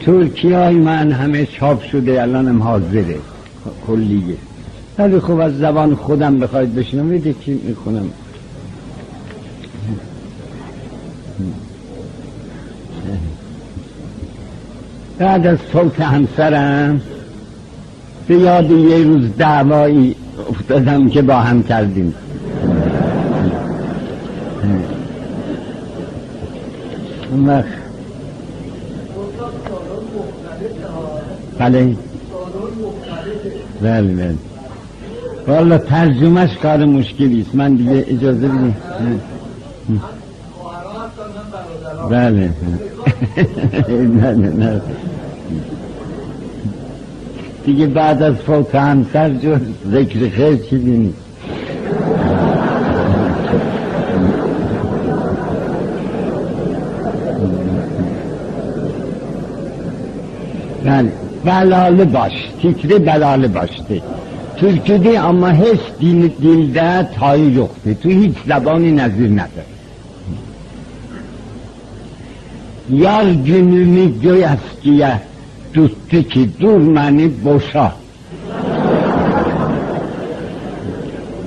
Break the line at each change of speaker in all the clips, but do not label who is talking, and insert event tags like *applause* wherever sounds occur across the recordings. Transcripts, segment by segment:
ترکی های من همه چاپ شده الانم حاضره. کلیه. ولی خب از زبان خودم بخواید بشنم میده که می‌خونم. بعد از فوت همسرم به یاد یه روز دعوایی افتادم که با هم کردیم. اون وقت بله بله بله. والا ترجمهش کار مشکلی است. من دیگه اجازه بدیم بله *laughs* نه نه نه. دیگه بعد از فوت همسر جو ذکر خیر چیزی نیست. بله. بلاله باش تیکری belalı baştı. Türküde ama hiç dil, dilde tayı yoktu. Tu hiç zabanı nazir nedir. Yar günümü göy eskiye tuttu ki dur beni boşa.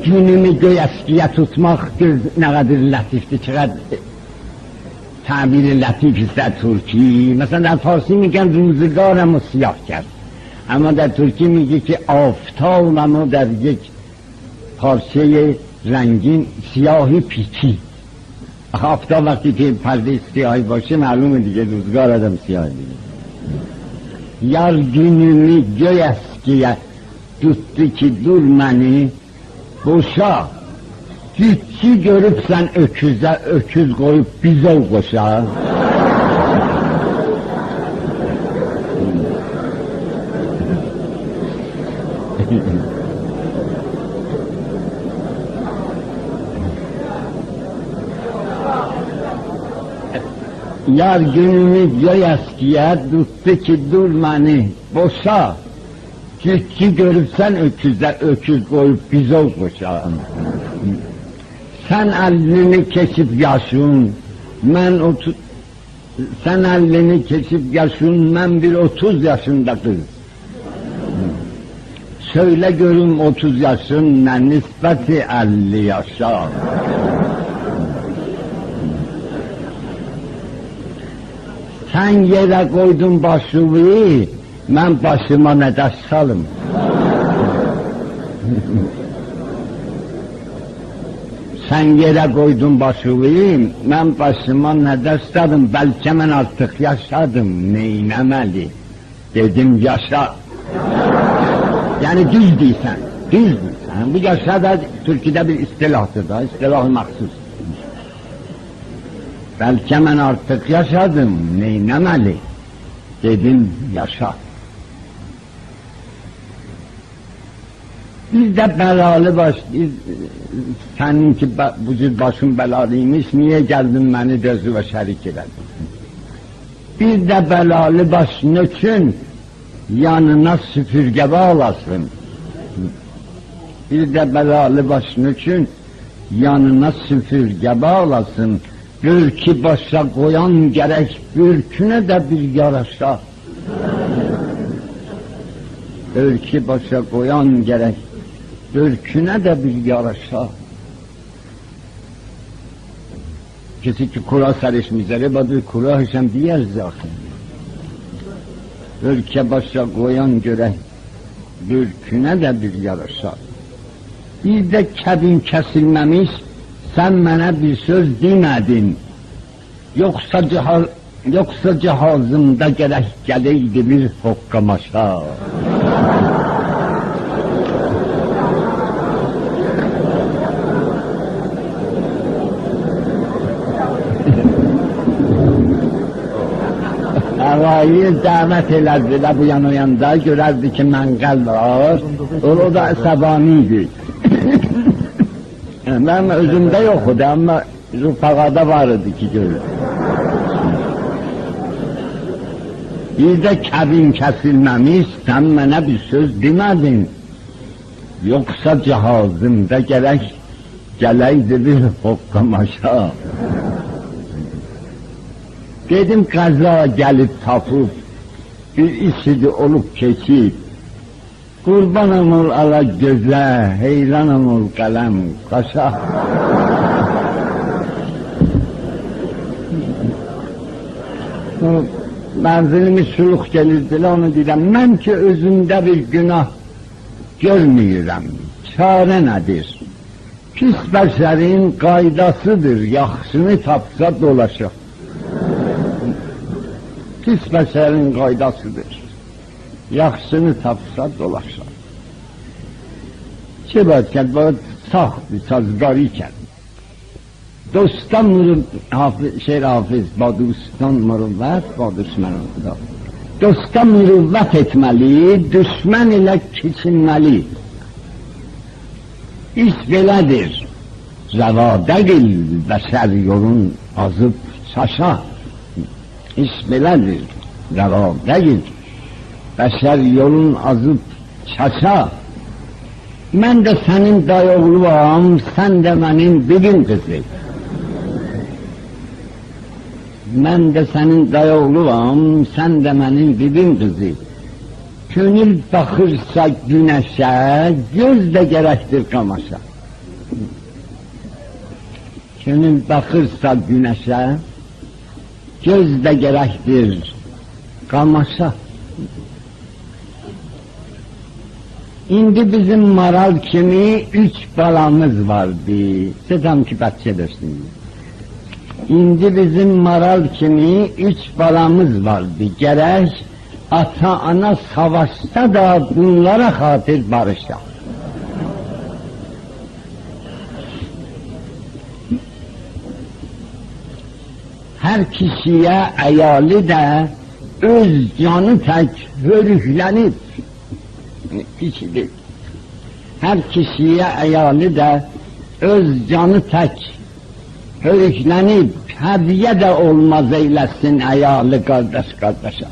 Günümü göy eskiye tutmak ne kadar latifti, چقدر تعبیر لطیفی در ترکی. مثلا در فارسی میگن روزگارم رو سیاه کرد. اما در ترکی میگه که آفتابم در یک پارچه رنگین سیاهی پیچی. آفتاب وقتی که پرده سیاهی باشه معلومه دیگه روزگار آدم سیاه دیگه. یار günümü göy eskiye tuttu ki dur beni boşa Gitçi görüp sen öküze öküz koyup bize koşar. Yar günümü göy eskiye tuttu ki dur beni boşa. Gitçi görüp sen öküze öküz koyup bize koşar. Sen elini kesip yaşın, ben otuz, sen elini kesip yaşın, ben bir otuz yaşında kız. Söyle görüm otuz yaşın ne nispeti elli yaşa. Sen yere koydun başımı, ben başıma ne salım. Sen yere koydun başımı, ben başıma ne destadım, belki ben artık yaşadım, neylemeli? Dedim yaşa. Yani düz değilsen, düz değilsen. Bu yaşa da Türkiye'de bir istilahtır da, istilah mahsus. Belki ben artık yaşadım, neylemeli? Dedim yaşa. Biz de belalı baş, biz, senin ki vücut başın belalıymış, niye geldin beni gözü ve şerik edin? Bir de belalı baş için yanına süpürge bağlasın. Bir de belalı baş için yanına süpürge bağlasın. Bürki başa koyan gerek, bürküne de bir yaraşa. Bürki başa koyan gerek, Ülküne de bir yaraşa. Kisi ki kura seriş mizere badır kura hışem diyer zahir. Ülke başa koyan göre mülküne de bir yaraşa. Bir de kebin kesilmemiş, sen bana bir söz demedin. Yoksa cihaz, yoksa cihazımda gerek geleydi bir hokkamaşa. Dünyayı dəvət elədi də bu yana yanda görərdi ki, mənqəl var. O da əsəbani idi. *laughs* Mən özümdə yox idi, amma rüfaqada var idi ki, görür. Bir de kabin kesilmemiş, sen bana bir söz demedin. Yoksa cihazımda gerek geleydi bir hokkamaşa. Dedim qaza gəlib tapıb, bir işidi olup keçip Kurbanım ol ala göze, heyranım ol kalem kaşa. Mənzilimi suluq gelirdilər, onu deyirəm, mən ki özümdə bir günah görməyirəm, çarə nədir? Pis bəşərin qaydasıdır, yaxşını tapsa dolaşır. Pis bəşərin qaydasıdır, yaxşını tapsa dolaşır. چه باید کرد؟ باید ساخت سازگاری کرد دوستان مرو حافظ شعر حافظ با دوستان مروت با دشمن خدا دوستان مروت etmeli düşman ile keçinmeli iş belədir rəvada gil bəşər yolun azıb çaşa İsmilerdir, devam değil. Beşer yolun azıp çaça. Ben de senin dayoğluam, sen de benim bilim kızı. Ben de senin dayoğluam, sen de benim bilim kızı. Könül bakırsa güneşe, göz de gerektir kamaşa. Könül bakırsa güneşe, göz də gərəkdir qamaşa. İndi bizim maral kimi üç balamız vardı. Sizəm ki, bətçə dörsünüz. İndi bizim maral kimi üç balamız vardı. Gerek ata ana savaşta da bunlara hatır barışa. Her kişiye ayali de öz canı tek hörüklenip kişidir. Her kişiye ayali de öz canı tek hörüklənib hədiyə də olmaz eyləsin əyalı qardaş qardaşa.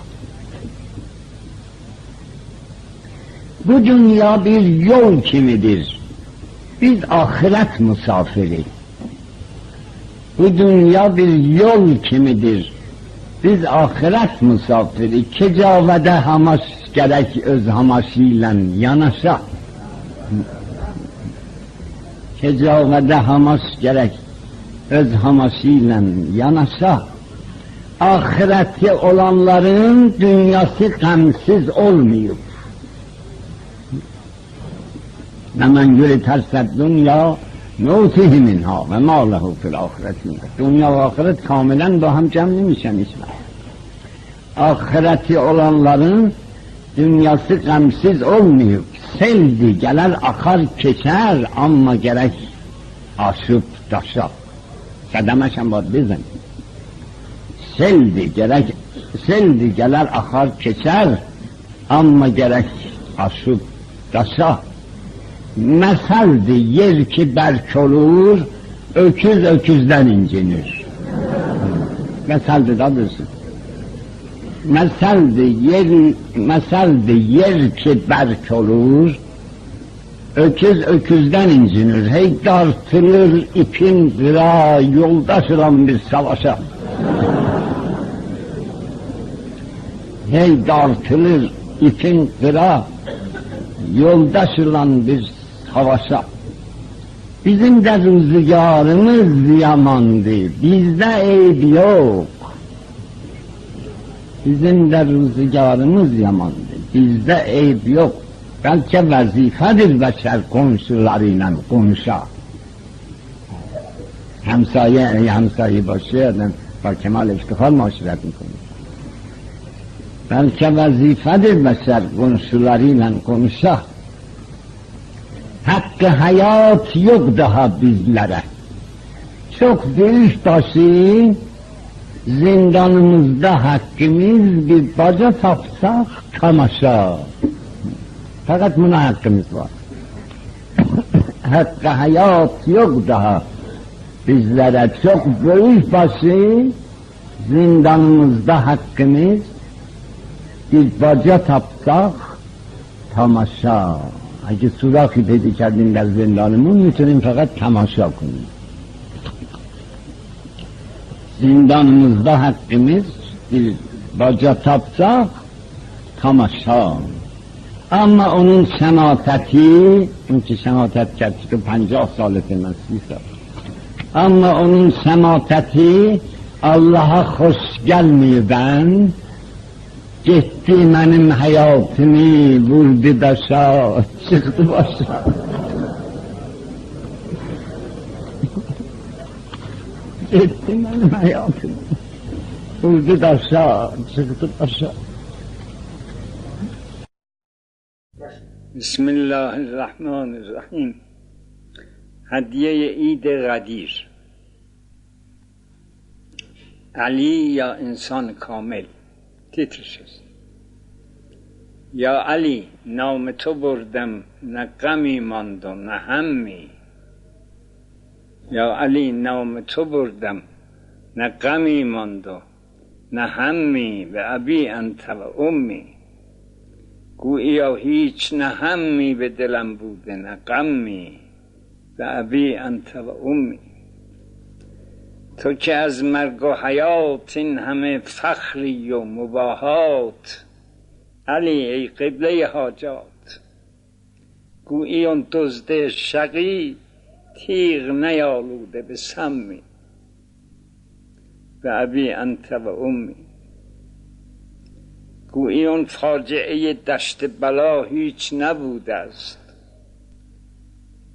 Bu dünya bir yol kimidir. Biz ahirət musafiri. Bu dünya bir yol kimidir. Biz ahiret misafiri, kecavede hamas gerek öz hamasıyla yanaşa. Kecavede hamas gerek öz hamasıyla yanaşa. Ahireti olanların dünyası kamsız olmuyor. Hemen yürüterse dünya نوتیه منها و ما له فی الاخرت Dünya ve ahiret kamilen با هم cem neymişen İsmail. Ahireti olanların dünyası gamsiz olmuyor. Seldi gelir akar keçer ama gerek aşıp taşar. قدمش هم باید بزنی seldi gerek seldi geler akar keçer ama gerek aşıp taşa meseldi yer ki berk olur öküz öküzden incinir. Meseldi da dursun meseldi yer meseldi yer ki berk olur Öküz öküzden incinir, hey dartılır ipin zira yoldaş olan bir savaşa. hey dartılır ipin zira yoldaş olan bir savaşa. Bizim de rüzgarımız yamandı, bizde eyb yok. Bizim de rüzgarımız yamandı, bizde eyb yok. Belki vazifedir beşer komşularıyla konuşa. Hemsaye, hemsaye başı adam با کمال افتخار معاشرت میکنه بلکه وظیفه بشر komşularıyla konuşa hakkı hayat yok daha bizlere çok büyük başı zindanımızda hakkımız bir baca tapsak tamaşa fakat buna hakkımız var. *coughs* Hakkı hayat yok daha. Bizlere çok büyük başı zindanımızda hakkımız bir baca tapsak tamaşa. Eگه سوراخی پیدا کردیم در زندانمون می‌تونیم فقط تماشا کنیم. زندانımızda hakkımız bir baca tapsak
تماشا. اما اون شماتتی اون که شماتت کرد که پنجاه سالت من سی سال اما اون شماتتی الله خوشگل میبند. جدی منم حیاتمی ورده داشا چخت باشا جدی منم حیاتمی ورده داشا چخت باشا
بسم الله الرحمن الرحیم. هدیه عید غدیر علی یا انسان کامل. تیترش است یا علی نام تو بردم نه غمی ماند و نه همی یا علی نام تو بردم نه غمی ماند و نه همی به ابی انت و امی گوییا هیچ نه همی به دلم بوده نه غمی به ابی انت و امی تو که از مرگ و حیات این همه فخری و مباهات. علی ای قبله حاجات گویی اون دزد شقی تیغ نیالوده به سمی. به ابی انت و امی. گویی اون فاجعه دشت بلا هیچ نبوده است.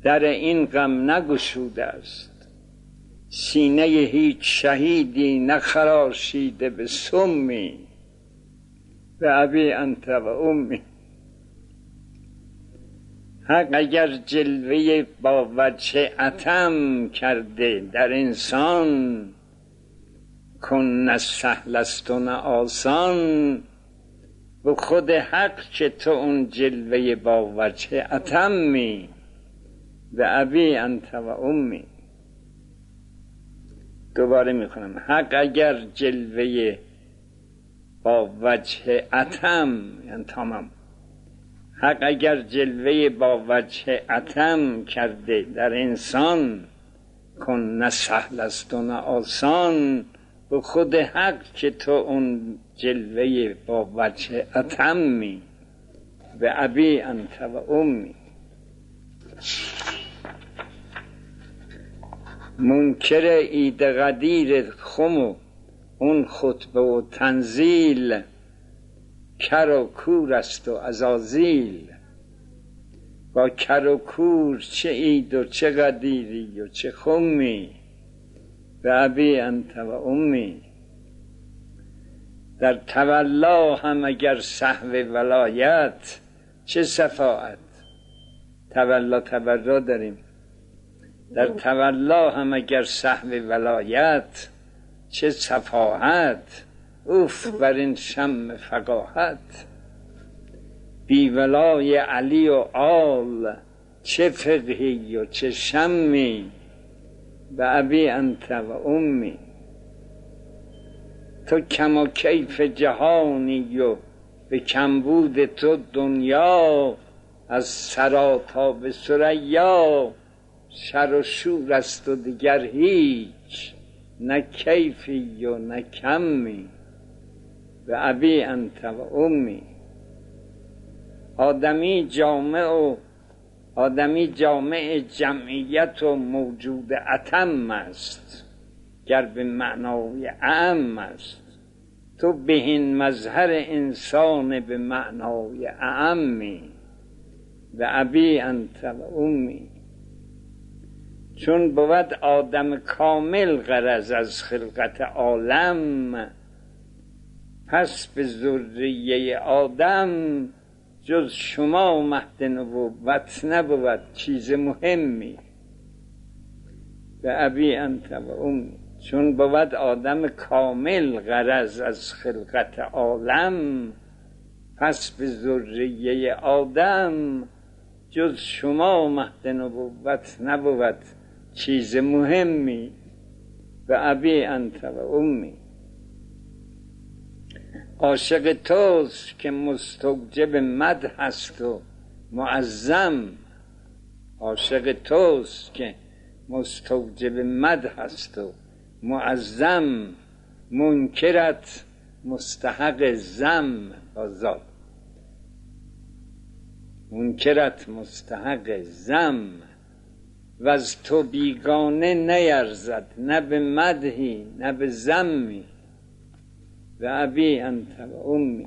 در این غم نگشوده است. سینه هیچ شهیدی نخراشیده به سمی. به ابی انت و امی. حق اگر جلوه با وجه عتم کرده در انسان کن نه سهل و آسان. به خود حق که تو اون جلوه با وجه عتمی به ابی انت و امی. دوباره می‌کنم حق اگر جلوه با وجه اتم یعنی تمام. حق اگر جلوه با وجه اتم کرده در انسان کن نه سهل است و نه آسان. به خود حق که تو اون جلوه با وجه اتمی. به ابی انت و امی. منکر عید قدیر خم و اون خطبه و تنزیل کر و کور است و ازازیل با کر و کور چه عید و چه قدیری و چه خمی؟ به ابی انت و امی. در تولا هم اگر صحو ولایت چه صفاعت؟ تولا تبرا داریم. در تولا هم اگر صحو ولایت چه صفاحت؟ اوف بر این شم فقاحت. بی ولای علی و آل چه فقهی و چه شمی؟ به ابی انت و امی. تو کم و کیف جهانی و به کمبود تو دنیا از سرا تا به سریا شر و شور است و دیگر هیچ نه کیفی و نه کمی. به ابی انت و امی. آدمی جامع و آدمی جامع جمعیت و موجود اتم است گر به معنای اعم است. تو بهین مظهر انسان به معنای اعمی به ابی انت و امی. چون بود آدم کامل غرض از خلقت عالم پس به ذریه آدم جز شما مهد نبوت نبود چیز مهمی. به ابی انت و امی چون بود آدم کامل غرض از خلقت عالم پس به ذریه آدم جز شما مهد نبوت نبود. چیز مهمی به ابی انت و امی. عاشق توست که مستوجب مد هست و معظم. عاشق توست که مستوجب مد هست و معظم. منکرت مستحق زم آزاد
منکرت مستحق زم. و از تو بیگانه نیرزد نه به مدهی نه به زمی و ابی انت و امی.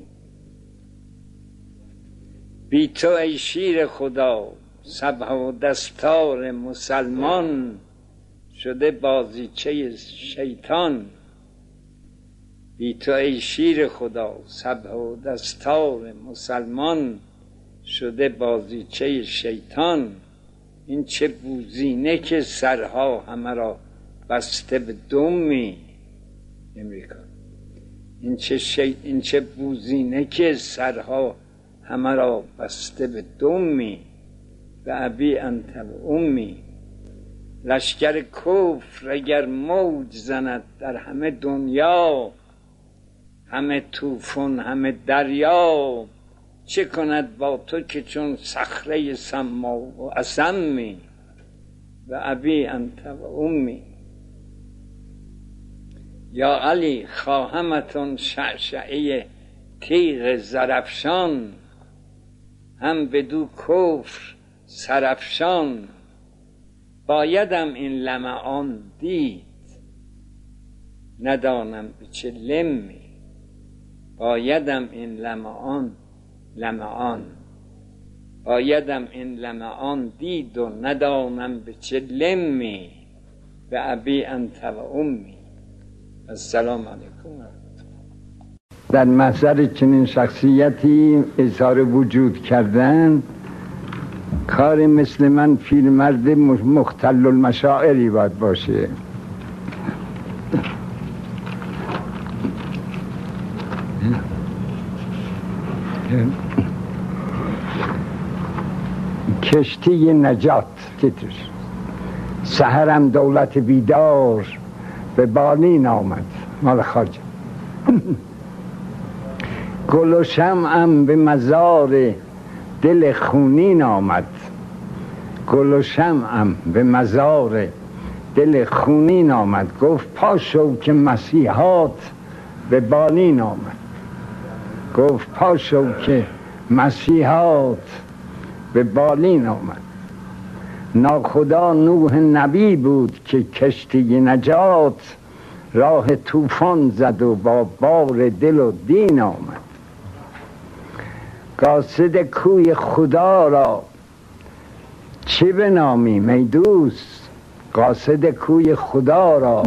بی تو ای شیر خدا سبح و دستار مسلمان شده بازیچه شیطان. بی تو ای شیر خدا سبح و دستار مسلمان شده بازیچه شیطان. این چه بوزینه که سرها همه را بسته به دمی امریکا. این چه, شی... این چه بوزینه که سرها همه را بسته به دمی. و ابی انت لشکر کفر اگر موج زند در همه دنیا همه توفون همه دریا. چه کند با تو که چون صخره سما و اسمی و ابی انت و امی؟ یا علی خواهمتون شعشعه تیغ زرفشان هم بدو کفر سرفشان. بایدم این لمعان دید ندانم به چه لمی. بایدم این لمعان لمعان. بایدم این لمعان دید و ندانم به چه لمی به ابی انت و امی. السلام علیکم
در محضر چنین شخصیتی اظهار وجود کردن کار مثل من فیلمرد مختل المشاعری باید باشه. کشتی نجات تیترش سهرم دولت بیدار به بالین آمد مال خارج *laughs* گل و شمعم به مزار دل خونین آمد. گل و شمعم به مزار دل خونین آمد. گفت پاشو که مسیحات به بالین آمد گفت پاشو که مسیحات به بالین آمد ناخدا نوح نبی بود که کشتی نجات راه طوفان زد و با بار دل و دین آمد. قاصد کوی خدا را چه بنامیم ای دوست؟ قاصد کوی خدا را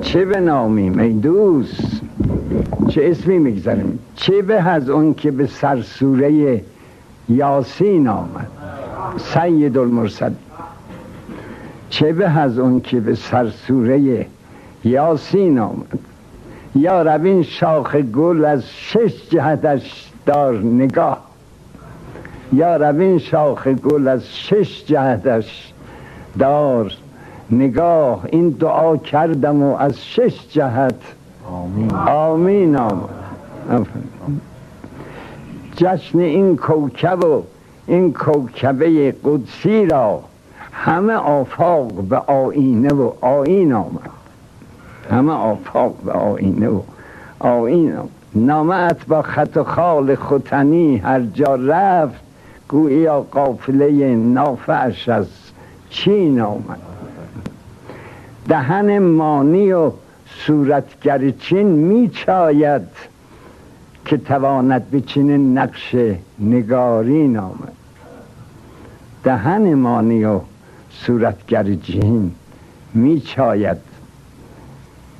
چه بنامیم ای دوست؟ چه اسمی می‌گذاریم؟ چه به از اون که به سرسوره یاسین آمد. سید المرسل چه به از اون که به سرسوره یاسین آمد؟ یا روین شاخ گل از شش جهتش دار نگاه. یا روین شاخ گل از شش جهتش دار نگاه. این دعا کردم و از شش جهت آمین. آمین آمد. جشن این کوکب و این کوکبه قدسی را همه آفاق به آینه و آین آمد. همه آفاق به آینه و آین آمد. نامت با خط و خال ختنی هر جا رفت گویا قافله نافعش از چین آمد. دهن مانی و صورتگر چین می چاید که تواند به چین نقش نگارین آمد دهن مانی و صورتگر چین می چاید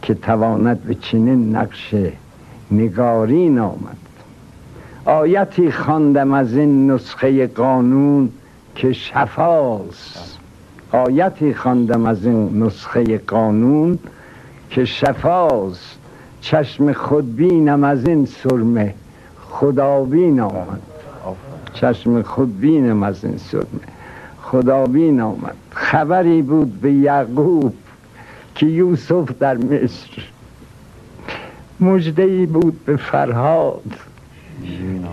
که تواند به چین نقش نگارین آمد آیتی خواندم از این نسخه قانون که شفاست. آیتی خواندم از این نسخه قانون که شفاست. چشم خودبینم از این سرمه. خدابین آمد. چشم خودبینم از این سرمه. خدابین آمد. خبری بود به یعقوب که یوسف در مصر. مجده ای بود به فرهاد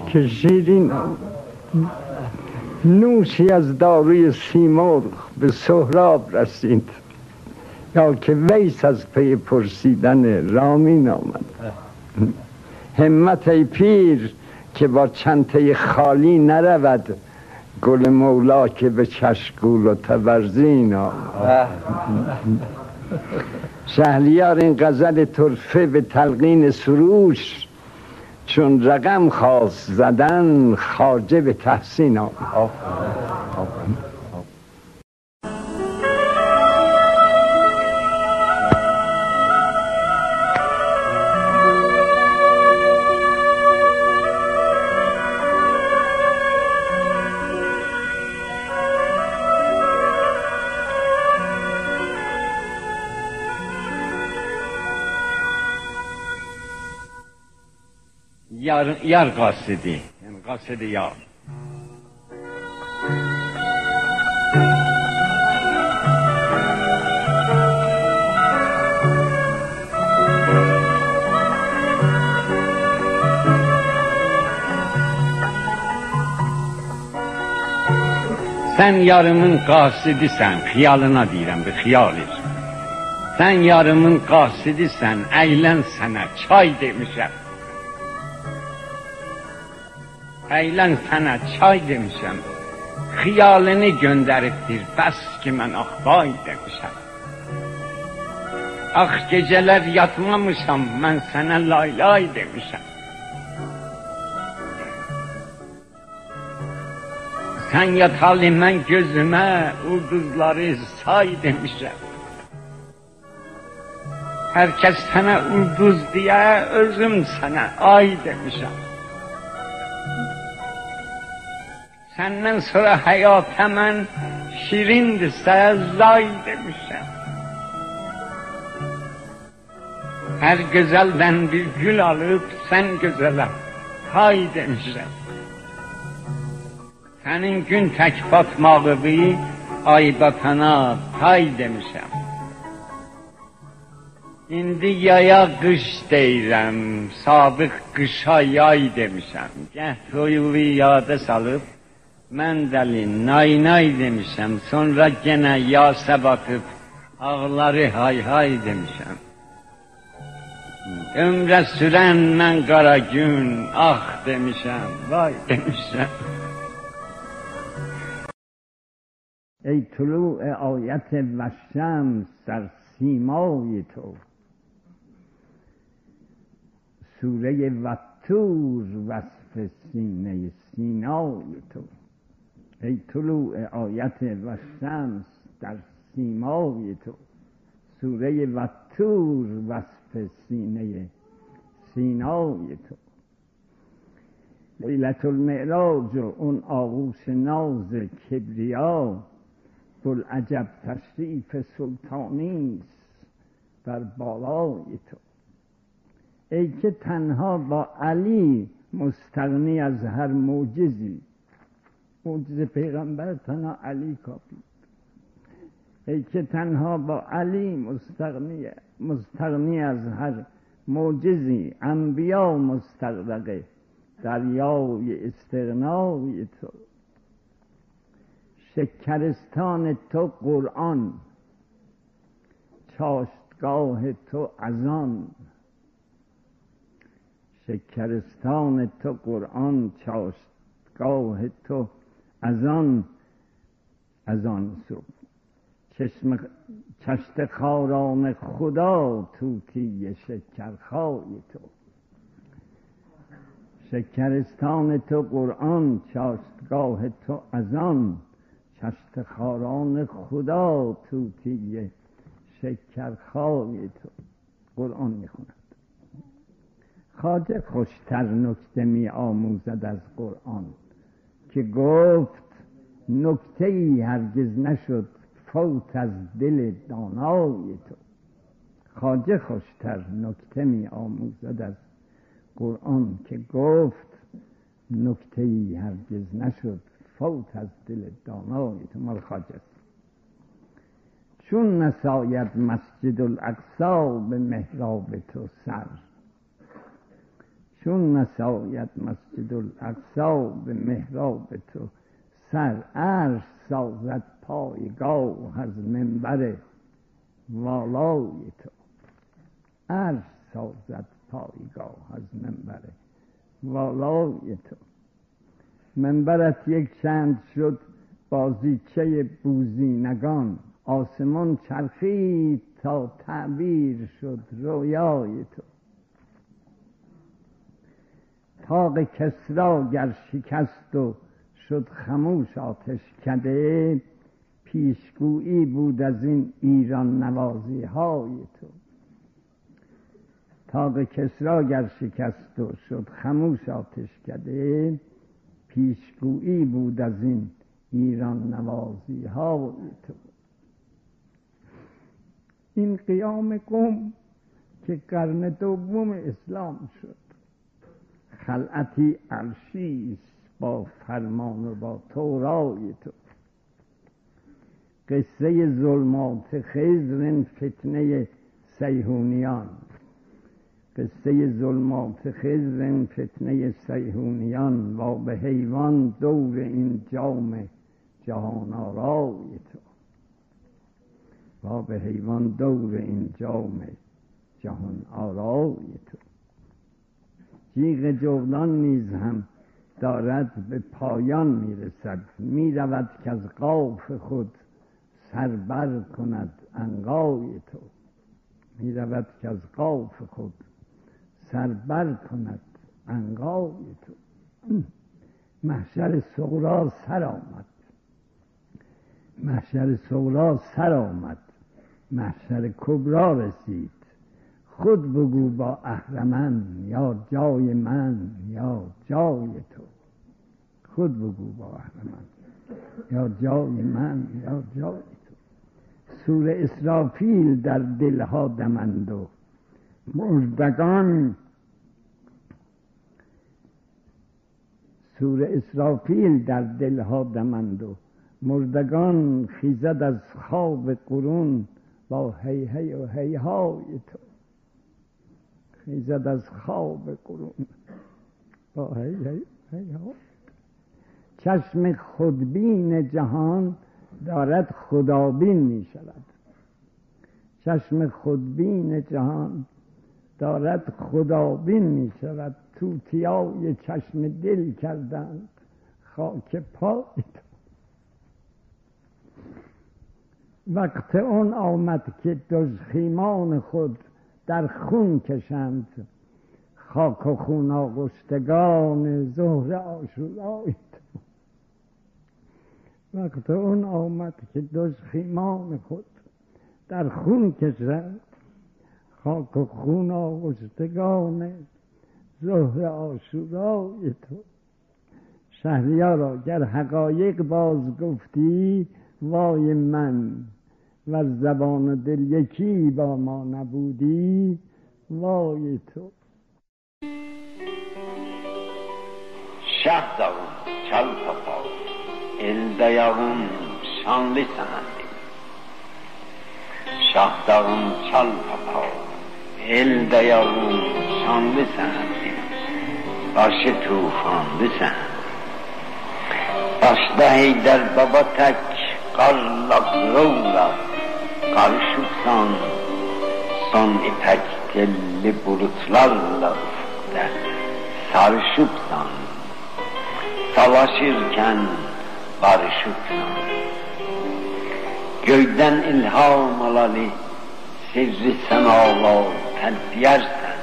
که شیرین نوشی از داروی سیمرغ به سهراب رسید. یا که ویس از پی پرسیدن رامین آمد همت ای پیر که با چنته خالی نرود گل مولا که به چشگول و تبرزینا شهلیار این غزل طرفه به تلقین سروش چون رقم خواست زدن خارجه به تحسین yarın yar gasidi. Yani gasidi yar. Sen yarımın qasidisən, xiyalına deyirəm, bir xiyal et. Sən yarımın qasidisən, əylən sənə, çay demişəm. Eylən sənə çay demişəm. Xiyalını göndəribdir, bəs ki mən axbay demişəm. Ax gecələr yatmamışam, mən sənə laylay demişəm. Sən yatalı mən gözümə ulduzları say demişəm. Hər kəs sənə ulduz deyə, özüm sənə ay demişəm. Senden sonra hayat hemen şirindirse zay demişim. Her güzelden bir gül alıp sen güzele hay demişim. Senin gün tek batmağı ay batana tay demişim. İndi yaya qış deyirəm, sabıq qışa yay demişəm. Gəh toyulu yada salıb, من دلی نای نای دمیشم سنرا گنه یاسه باقیب آغلاری های های دمیشم. عمر سورن من قرا گون آخ دمیشم وای دمیشم. ای طلوع آیت و شمس در سیمای تو. سوره وطور وصف سینه سینای تو. ای طلوع آیت و شمس در سیمای تو. سوره و تور وصف سینه سینای تو. لیلت المعراج و اون آغوش ناز کبریا. عجب تشریف سلطانی بر بالای تو. ای که تنها با علی مستغنی از هر موجزی معجزه پیغمبر تنها علی کافی. ای که تنها با علی مستغنی, مستغنی از هر معجزی انبیا مستغرقه دریای استغنای تو. شکرستان تو قرآن چاشتگاه تو ازان شکرستان تو قرآن چاشتگاه تو از آن از آن سو. چشم چشت خاران خدا توتی شکرخای تو. شکرستان تو قرآن چاشتگاه تو از آن. چشت خاران خدا توتی شکرخای تو. قرآن می‌خوند. خواجه خوشتر نکته می آموزد از قرآن. که گفت نکته ای هرگز نشد فوت از دل دانای تو. خاجه خوشتر نکته می آموزد از قرآن که گفت نکته ای هرگز نشد فوت از دل دانای تو مال خاجه چون نساید مسجد الاقصا به محراب تو سر چون نساید مسجد الاقصا به محراب تو سر عرش سازد پایگاه از منبر والای تو. عرش سازد پایگاه از منبر والای تو. منبرت یک چند شد بازیچه بوزینگان. آسمان چرخید تا تعبیر شد رویای تو. تاق کسرا گر شکست و شد خموش آتش کده پیشگویی بود از این ایران نوازی های تو. تاق کسرا گر شکست و شد خموش آتش کده پیشگویی بود از این ایران نوازی های تو. این قیام قوم که قرن دوم اسلام شد. خلعتی عرشی با فرمان و با تورای تو. قصه ظلمات خزر فتنه سیهونیان قصه ظلمات خزر فتنه سیهونیان و به حیوان دور این جام جهان آرای تو. و به حیوان دور این جام جهان آرای تو. جیغ جولان نیز هم دارد به پایان می‌رسد. می‌رود که از قاف خود سربر کند انقای تو. می‌رود که از قاف خود سربر کند انقای تو. محشر سغرا سر آمد. محشر سغرا سر آمد. محشر کبرا رسید. خود بگو با اهرمن یا جای من یا جای تو. خود بگو با اهرمن یا جای من یا جای تو. سور اسرافیل در دلها دمند و مردگان سور اسرافیل در دلها دمند و مردگان خیزد از خواب قرون با هی هی و هی های تو. خیزد از خواب قرون چشم خودبین جهان دارد خدابین می شود چشم خودبین جهان دارد خدابین می شود توتیای چشم دل کردند خاک پای وقت اون آمد که دژخیمان خود در خون کشند. خاک و خون آغشتگان ظهر آشورای وقت اون آمد که دژخیمان خود در خون کشند. خاک و خون آغشتگان ظهر آشورای تو شهریارا گر حقایق باز گفتی وای من. و زبان دل یکی با ما نبودی وای تو.
شهد اون چل پاپا ال دیارون شانلی سنندی شهد اون چل پاپا ال دیارون شانلی سنندی باش تو خاندی سنند باش دهی در بابا تک قلب رولد karışırsan son ipek telli bulutlarla ufukta sarışıpsan savaşırken barışıpsan. Göyden ilham alalı sirri senalı tedbiyersen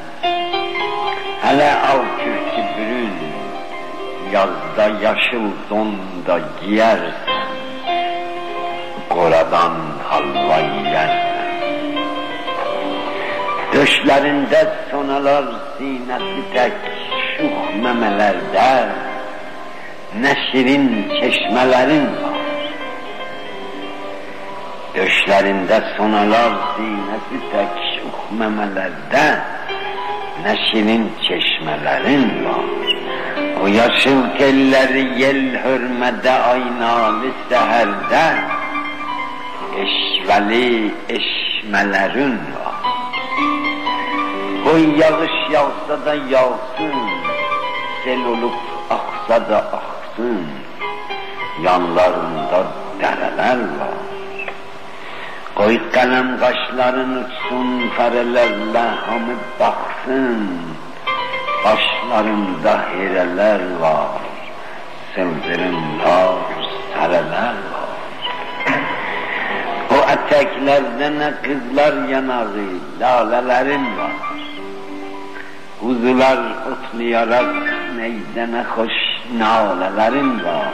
hele al kürkü bürün yazda yaşıl donda giyersen. Koradan halva yersen Döşlerinde sonalar sinesi tek şuh memelerde Ne çeşmelerin var. Döşlerinde sonalar sinesi tek şuh memelerde Ne çeşmelerin var. O yaşıl telleri yel hürmede aynalı seherde Eşveli eşmelerin var. Koy yağış yağsa da yağsın Sel olup aksa da aksın. Yanlarında dereler var. Koy kalem kaşların uçsun Ferelerle hamı baksın. Başlarında hireler var, sıldırımlar sarılar var. O eteklerde ne kızlar yanağı, lalelerin var. Kuzular otlayarak meydana hoş nalelerin var.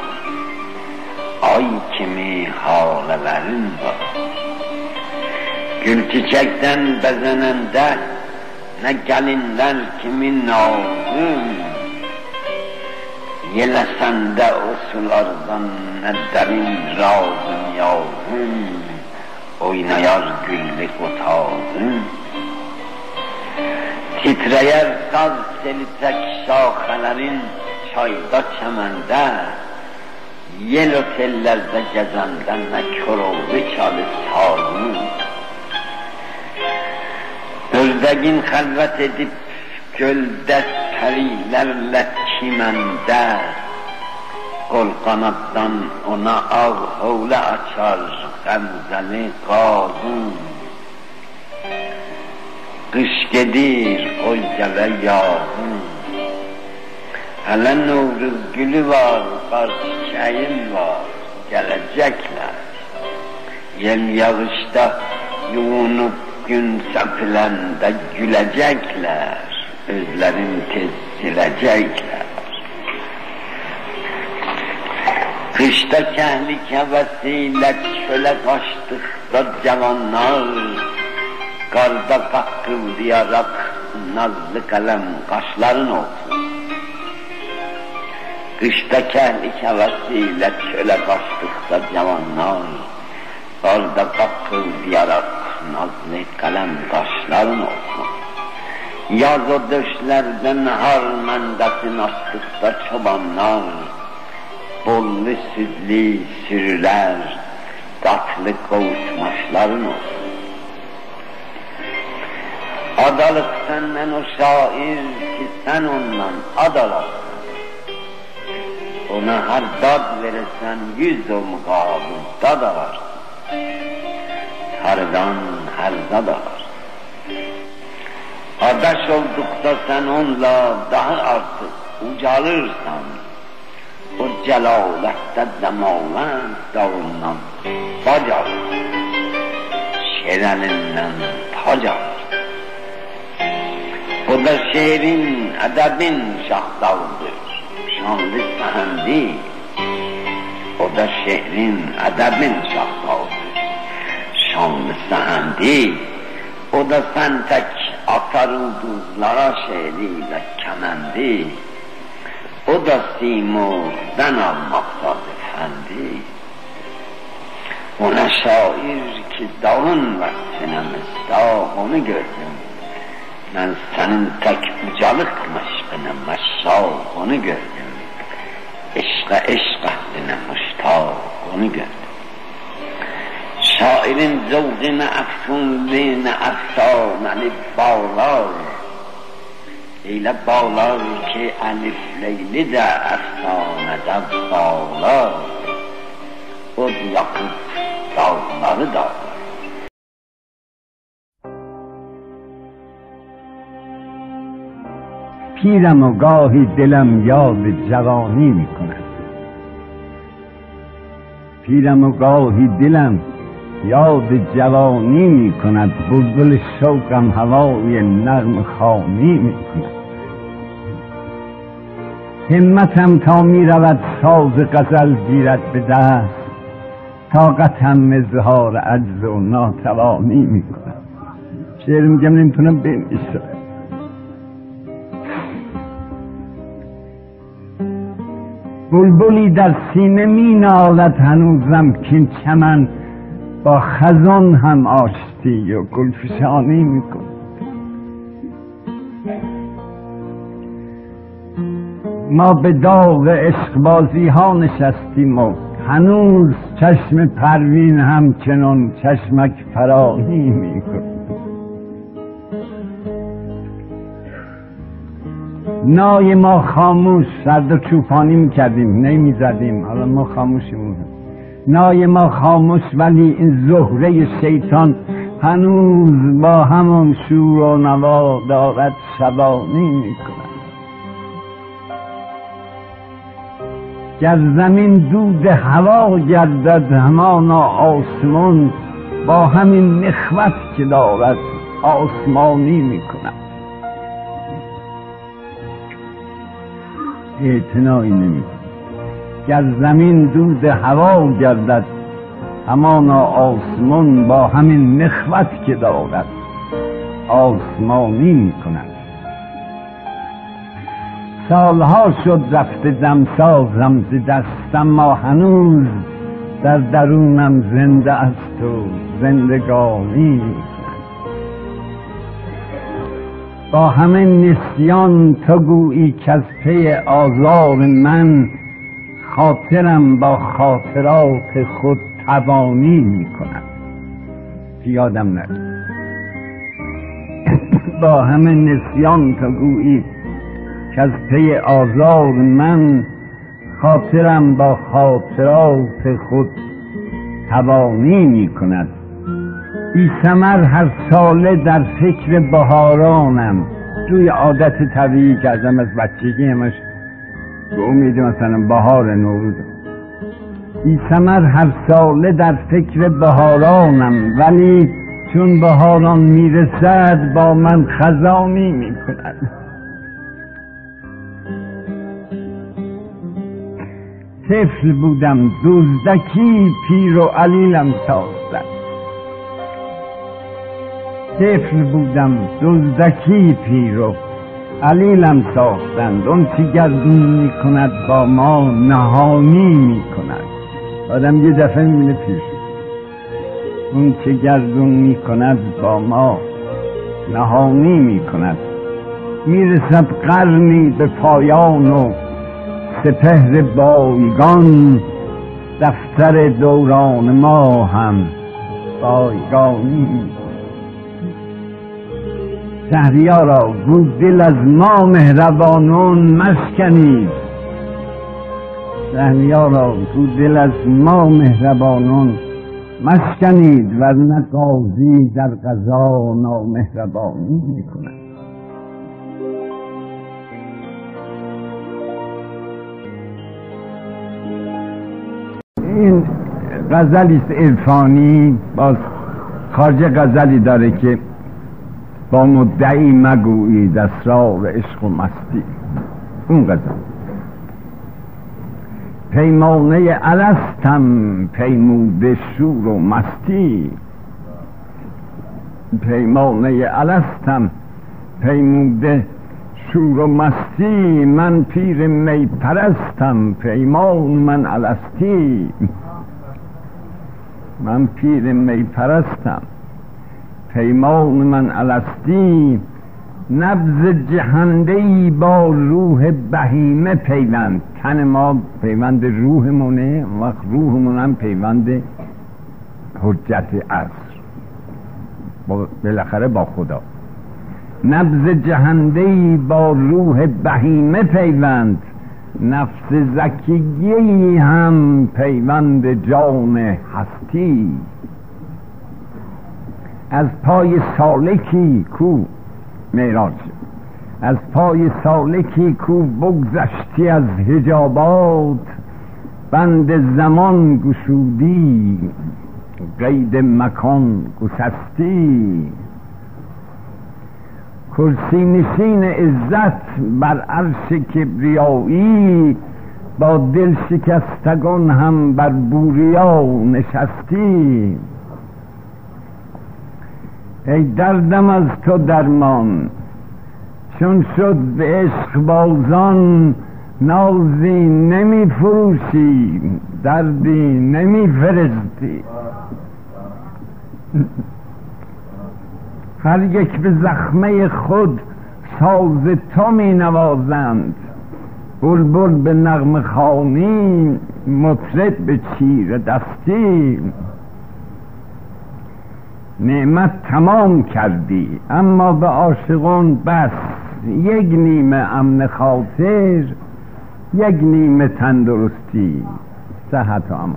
Ay kimi halelerin var. Gül çiçekten bezenende ne gelinler kimin nazım. Yelesende o sulardan ne derin razım yavrum. Oynayar güllük otağım. Titreyer saz selitek şahelerin çayda çemende. Yel otellerde gezenden ne kör oldu çalı sağlığım Özdeğin halvet edip gölde perilerle çimende. Kol kanattan ona ağ havle açar زلزله قاغون Kış gelir o yala yağın Hala Novruz gülü var, çayım var, gelecekler. Yel yağışta yoğunup gün sapılanda gülecekler. Özlerim tez silecekler Kışta kehlike vesilet çöle kaçtıkta cavanlar, Karda takkıldayarak nazlı kalem kaşların olsun. Kışta kehlike vesilet çöle kaçtıkta cavanlar, Karda takkıldayarak nazlı kalem kaşların olsun. Yaz o döşlerden harmendesin açtıkta çobanlar, Bollu sütlü sürüler Tatlı kavuşmaşların olsun Adalık senden o şair ki sen ondan adalasın. Ona her dad verirsen yüz o mukabil dad alarsın. Hardan her dad alarsın. Adaş oldukta sen onunla daha artık ucalırsan, celalette demaven davundan bac alır, şerelinden tac alır. O da şehrin, edebin şahdalıdır, şanlı sehendi. O da şehrin, edebin şahdalıdır, şanlı sehendi. O da sen tek atar ulduzlara şehriyle kemendi. خود از سیمور بنا مقتاد فندی اون شاعر که دارن وقت نمستا همه گردم من سنن تک بجالق مشقنم مشا همه گردم عشق عشق همه مشتا همه گردم شاعرین زوغی نه افتون بین افتان علی بارار ایل بالا که انف لیل دا افتان دم بالا. خود یقود دارنار دار.
پیرم و گاهی دلم یاد جوانی می‌کنم پیرم و گاهی دلم یاد جوانی می کند بلبل شوقم هوای نغم خانی می کند همتم تا می رود ساز غزل گیرد به دست. طاقتم اظهار عجز و ناتوانی می کند شعر میگم نمی‌تونم بنویسم. بلبلی در سینه می نالد هنوزم کین چمن با خزان هم آشتی و گلفشانی میکن ما به داغ عشقبازی ها نشستیم و هنوز چشم پروین همچنان چشمک فراهی میکن نای ما خاموش سرد و چوپانی می‌کردیم نمی‌زدیم. حالا ما خاموشیم نای ما خاموش ولی این زهره شیطان هنوز با همان شور و نوا دارد شبانی می‌کند. گر زمین دود هوا گردد همانا آسمان با همین نخوت که دارد آسمانی می‌کند. اعتنایی نمی گر زمین دود هوا گردد. همانا آسمان با همین نخوت که دارد. آسمانی می‌کند سالها شد رفته دمسازم ز دستم ما هنوز در درونم زنده است و زندگانی با همه نسیان تو گویی که از پی آزار من خاطرم با خاطرات خود توانی می کند یادم نرد با همه نسیان تو گویی که از پی آزار من خاطرم با خاطرات خود توانی می کند بی سمر هر ساله در فکر بهارانم. توی عادت طبیعی کردم از بچگی همش. به امید مثلا بهار نوروز. بی سمر هر ساله در فکر بهارانم ولی چون بهاران می‌رسد با من خزانی می‌کند. طفل بودم دزدکی پیر و علیلم ساختن طفل بودم دزدکی پیر و علیلم ساختند اون چی گردون می کند با ما نهانی می کند آدم یه دفعه می‌بینه پیش. اون چه گردون می کند با ما نهانی می کند می‌رسد قرنی به پایان و سپهر بایگان. دفتر دوران ما هم بایگانی. شهریارا گو دل از ما مهربانون مشکنید شهریارا گو دل از ما مهربانون مشکنید ورنه قاضی در قضا نامهربانی می‌کند. این غزلی است عرفانی باز خارج غزلی داره که با مدعی مگویید اسرار عشق و مستی. اون غزل. پیمانه الستم پیموده شور و مستی. پیمانه الستم پیموده شور و مستی. من پیر می پرستم پیمان من الستی. من پیر می پرستم. پیمان من الستی نبز جهنده ای با روح بهیمه پیوند. تن ما پیوند روحمونه وقت روحمون هم پیوند حجت عصر. بالاخره با خدا. نبز جهنده با روح بهیمه پیوند. نفس زکیگی هم پیوند جان هستی. از پای سالکی کو. میراج از پای سالکی کو بگذشتی از هجابات بند زمان گشودی قید مکان گسستی. کرسی نشین عزت بر عرش کبریایی. با دل شکستگان هم بر بوریا نشستی. ای دردم از تو درمان چون شد به عشق بازان نازی نمی فروشی دردی نمی فرستی هر یک به زخمه خود ساز تو می نوازند بلبل به نغم خانی مطرب به چیر دستی. نعمت تمام کردی اما به عاشقان بس. یک نیمه امن خاطر یک نیمه تندرستی. صحت و امان.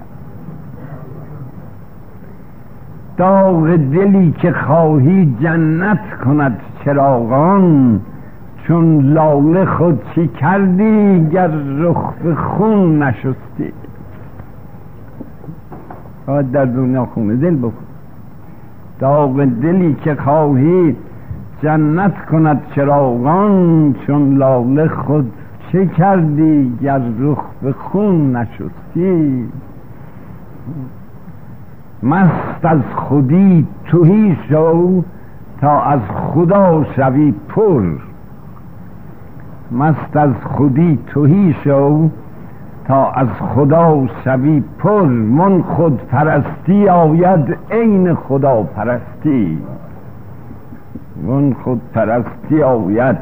داغ دلی که خواهی جنت کند چراغان چون لاله خود چی کردی گر رخ خون نشستی. باید در دنیا خونه دل بکن داغ دلی که خواهی جنت کند چراغان چون لاله خود چه کردی گر رخ به خون نشستی؟ مست از خودی توهی شو تا از خدا شوی پر. مست از خودی توهی شو تا از خدا شوی پر من خود پرستی آید عین خدا پرستی من خود پرستی آید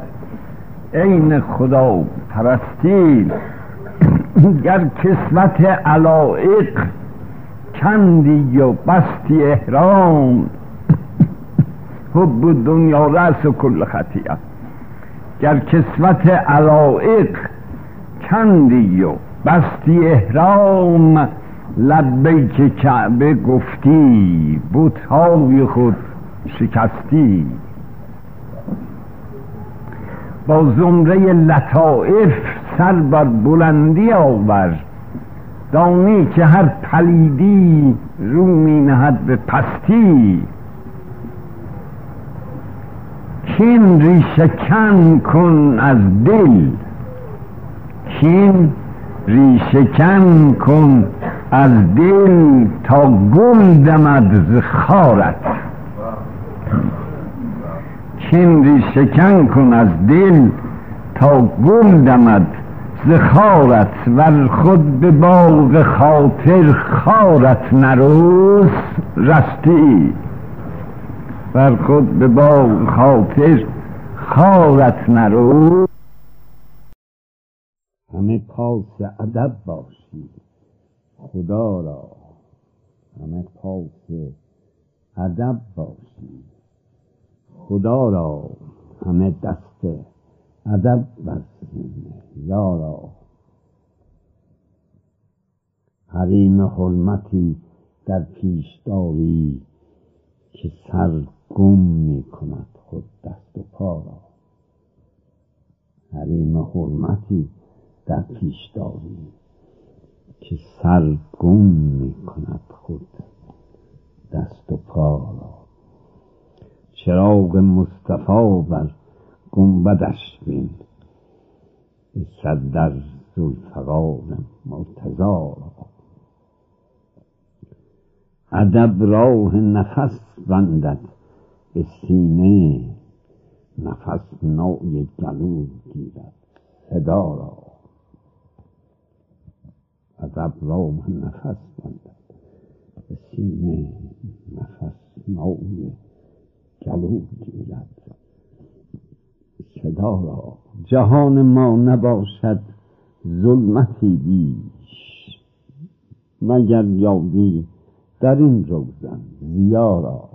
عین خدا پرستی گر کسمت علائق کندی و بستی احرام حب دنیا رأس کل خطیه گر کسمت علائق کندی و بستی احرام لبیک کعبه گفتی بوتهای خود شکستی. با زمره لطائف سر بر بلندی آور دانی که هر پلیدی رو می نهد به پستی. کین ریشه کن کن از دل کین ریشه کن از دل تا گل دمد ز خارت. کین ریشه کن کن از دل تا گل دمد ز خارت. ور خود به باغ خاطر خارت نروس رستی ور خود به باغ خاطر خارت نروس همه پاس ادب باشی. خدا را همه پاس ادب باشی. خدا را همه دست ادب برسیم یارا حریم حرمتی در پیش داری که سر گم می کند خود دست و پا را. حریم حرمتی در پیش داری که سر گم می کند خود دست و پا را. چراغ مصطفی بر گنبدش بین. صدر زلفقار مرتضا ادب راه نفس بندد به سینه. نفس نوع گلو گیرد صدا را. ادب راه نفس بندد به سینه نفس نوع گلو گیرد صدا را جهان ما نباشد ظلمتی بیش. مگر یابی در این روزن زیارا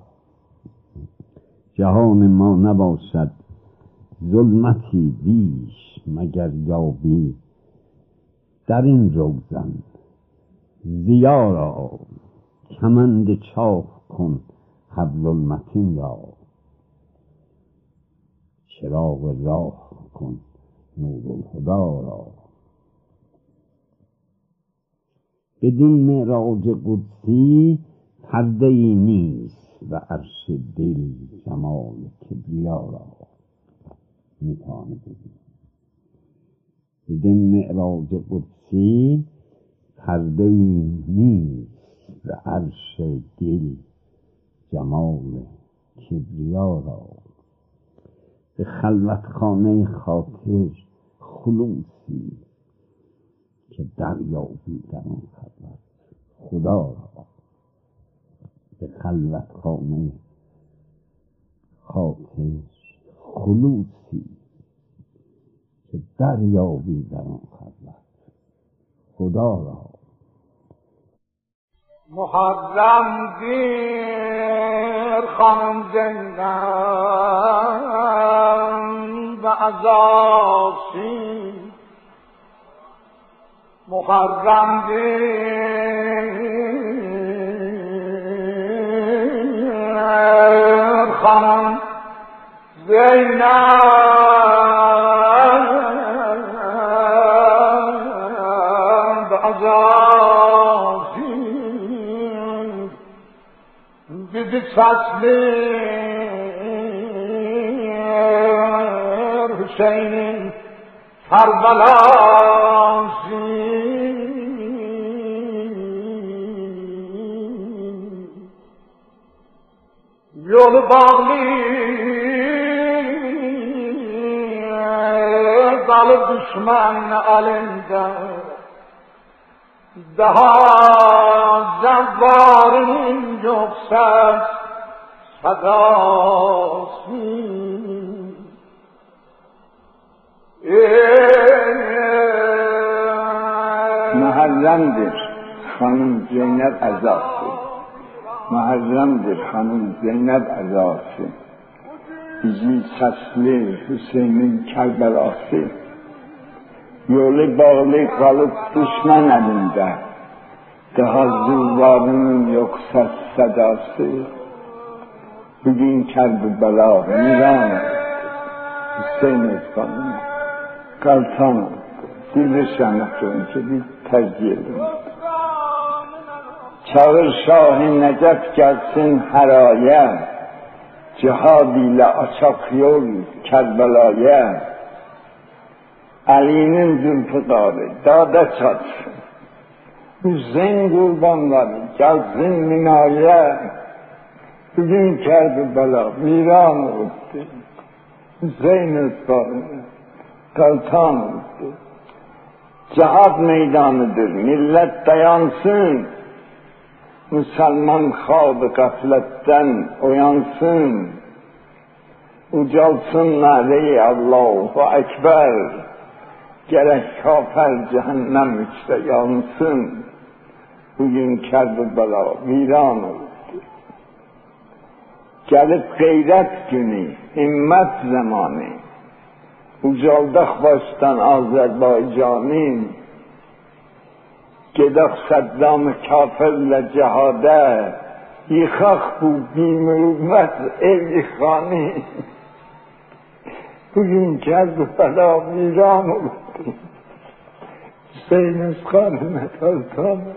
جهان ما نباشد ظلمتی بیش. مگر یابی در این روزن زیارا کمند چاخ کن حبل المتین را. چراغ راه کن نور الهدا را. بدین معراج قدسی پرده ای نیست و عرش دل جمال کبریا را. می‌توانه ببین بدین معراج قدسی پرده ای نیست و عرش دل جمال کبریا را. به خلوت خانه خاطر خلوصی که دریابی در آن خلوت خدا را. به خلوت خانه خاطر خلوصی که دریابی در آن خلوت خدا را.
محرم گیر خانم زندان به عذابی محرم گیر خانم زینب. عزازی دیدی فصل حسین کربلاسی yolu bağlı dalı düşman دهان زبار این جفت صداسی
محرم در خانم زینب عذاب شد. محرم در خانم زینب عذاب شد. بیزی تسلیه حسین کربل آسیم Yolu bağlı kalıp düşman elinde. Daha zülvarının yoksa sedası. Bugün Kerbela miran Hüseyin Özkan'ın kaltan Dilrişanatın ki bir tercih. Çağır Şah-ı Necef gelsin heraya, cihad ile açak yol Kerbela'ya, Ali'nin zülfükarı dağda çatsın. Hüseyin kurbanları gelsin minaya, bugün Kerbela viran oldu. Hüseyin Özkan'ı kaltan oldu. Cihad meydanıdır, millet dayansın. Müslüman خواب gafletten uyansın. Ucalsın nare Allahu Ekber. Gerek kafir cehennem içte yansın. Bugün Kerbela viran oldu. Gelip gayret günü, himmet zamanı. Ucaldıq baştan Azərbaycanın, gedək Səddam kafirlə cihadə, yıxaq bu bimürmət ev بگیم که از بلا میرام و بگیم سین از خانمت از خانمت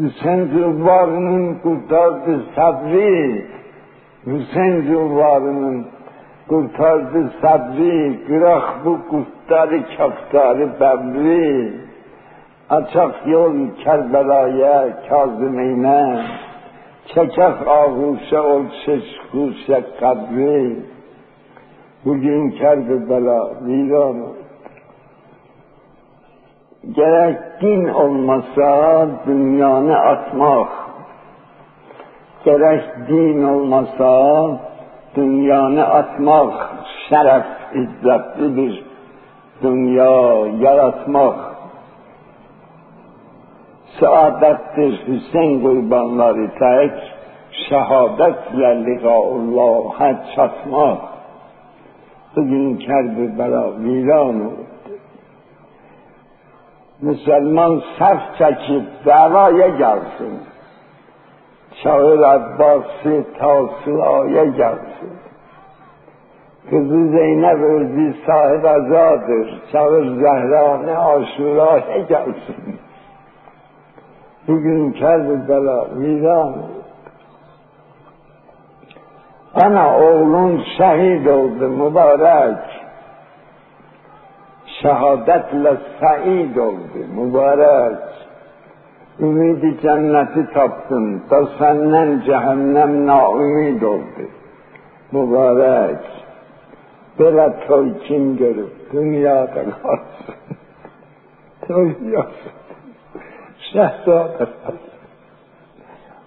بسن جوارنون سبری بسن جوارنون قلتارد سبری گرخ بو قلتاری کفتاری ببری. اچاق یون کربلایا کازم اینه چکاق آغوشه اول ششکوشه قبری. Bugün Kərbela viran Gerek din olmasa dünyanı atmak, gerek din olmasa dünyanı atmak şeref izzetli bir dünya yaratmak. Saadettir Hüseyin kurbanları tek şehadetle liqaullah'a çatmak سجن کرد بلا ویران مسلمان صف چکید دعوا گرسن. شاهر عباسی تاصل آیه گرسن. قضی زینب اردی صاحب ازادر شاهر زهران آشورا گرسن. بگن کرد برا ویران. انا اولون شهید و مبارک شهادت لسعید و مبارک امید جنتی تابتون تا سنن جهنم ناامید اولده مبارک بلا توی چین گرفت دنیا دلاز توی یاد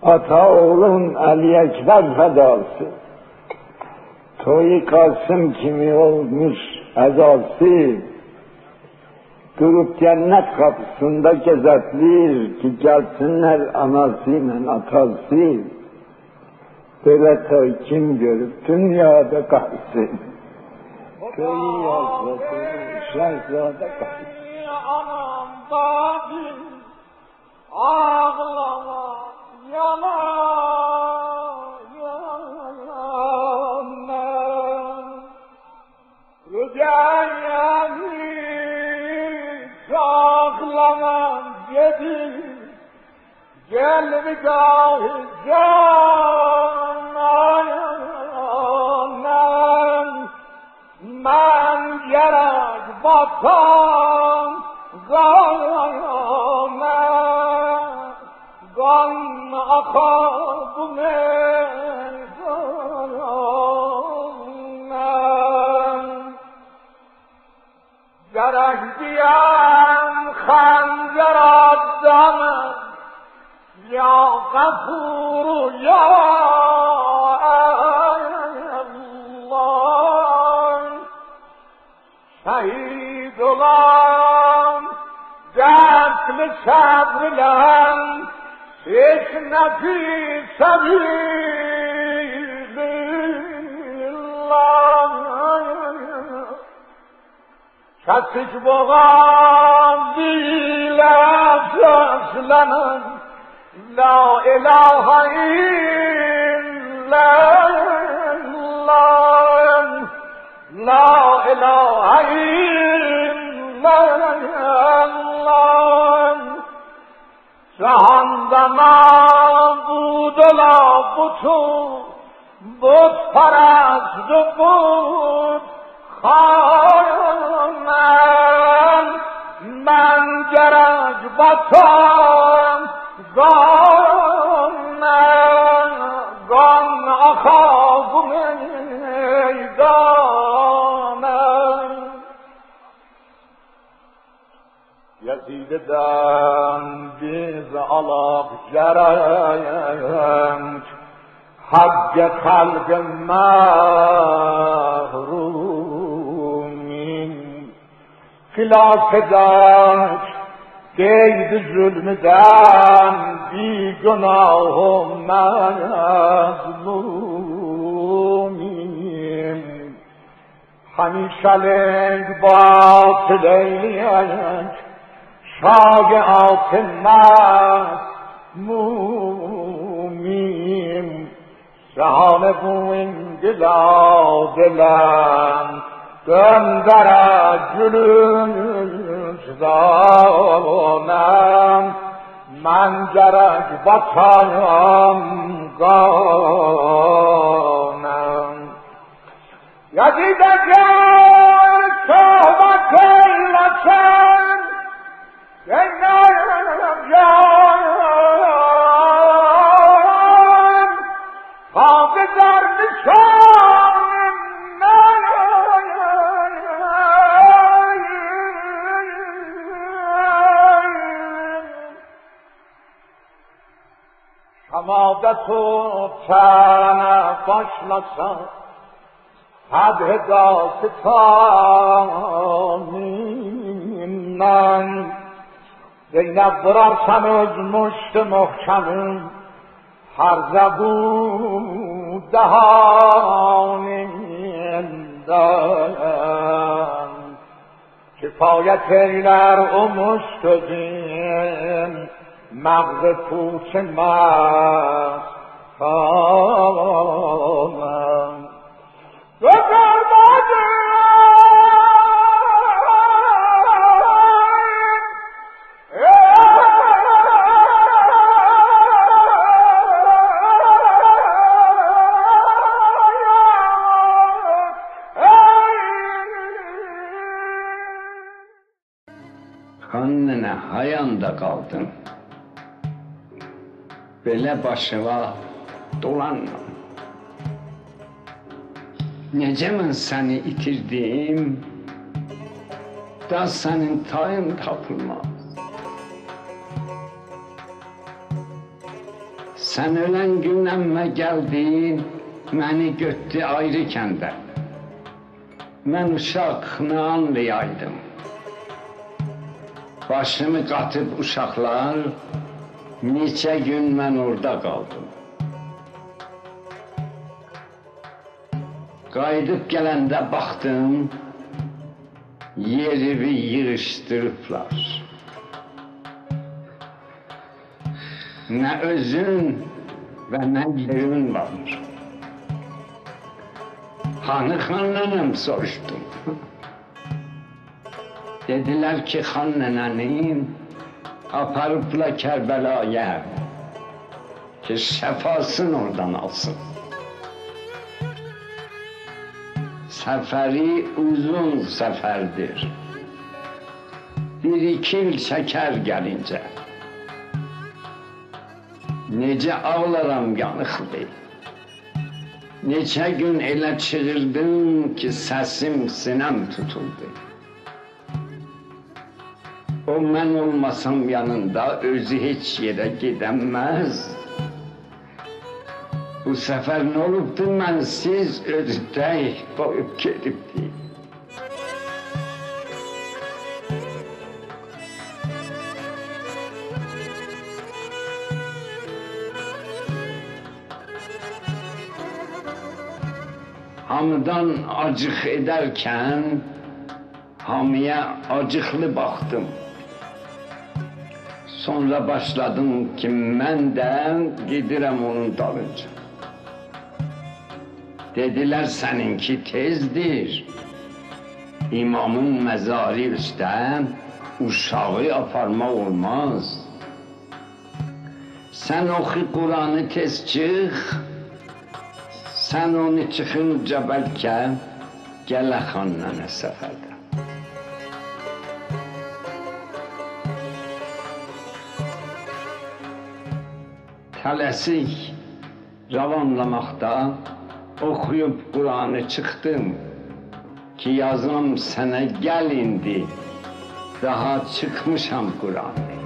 آتا اولون علی اکبر فداسه Toyu Kasım kimi olmuş ezası. Durup cennet kapısında gözetlir ki gelsinler anasıyla atası. Böyle toy kim görüp dünyada kalsın. Köyü yazdı, şehzade kalsın.
Ağlama yana Rüzgarı عقلم جدی جلوگاه جانم من گرد بطان گانم گان اخاب می‌دانم گرهدیم خنجر دم یا غفور یا الله. شهید غلام دخل صبر لهم یک کسی که بغام دیل اصلا لا اله الا الله لا اله الا الله جهان و معبود لا بتو بود پرست و من گرج بطام گانم گان اخاب می‌دانم یزید دنگیز علاق جرنگ حق خلق محرومین خلاف داشت قید ظلم دن بی گناه و مظلومین همیشه لنگ باطلینگ شاگعات مسمومین شهان بوین دلا دلم گندر جلوش دانم من جرگ بطایم گانم یزید جان صحبت لسان شمادت و تن باشلسان حد داستانین زینب برارسن از مشت محکمین هر زبون دهانین دارن کفایت ایلر و مشتگین مغز پوچ مست خانم گذر
Xannənə hayanda qaldın. Belə başıma dolanma. Necə mən səni itirdim, da sənin tayın tapılmaz. Sən ölən gündən mə gəldin, məni götdü ayrı kəndə. Mən uşaq nə anlayaydım. Başımı qatıb uşaqlar, neçə gün mən orada qaldım. Qayıdıb gələndə baxdım, yerimi yığışdırıblar. Nə özün və nə yerin var. Hanı xanlanım soruşdum.
Dediler ki han nenenin aparıpla Kerbela'ya ki şefasını oradan alsın. Seferi uzun seferdir. Bir iki yıl çeker gelince. Nece ağlaram yanıqlı. Neçə gün elə çığırdım ki səsim sinəm tutuldu. O ben olmasam yanında özü hiç yere gidemez. Bu sefer ne olupdu ben siz ödüdey koyup gelipdi. Hamıdan acık ederken Hamiye acıklı baktım. Sonra başladım ki menden gidirem onun dalınca. Dediler seninki tezdir. İmamın mezarı üstten uşağı aparma olmaz. Sen oxu Kur'an'ı tez çıx, sen onu çıxınca bəlkə gələ xanla səfərdə. Tələsik ravanlamaqda oxuyub Quranı çıxdım ki yazam sənə gəl indi daha çıxmışam Quranı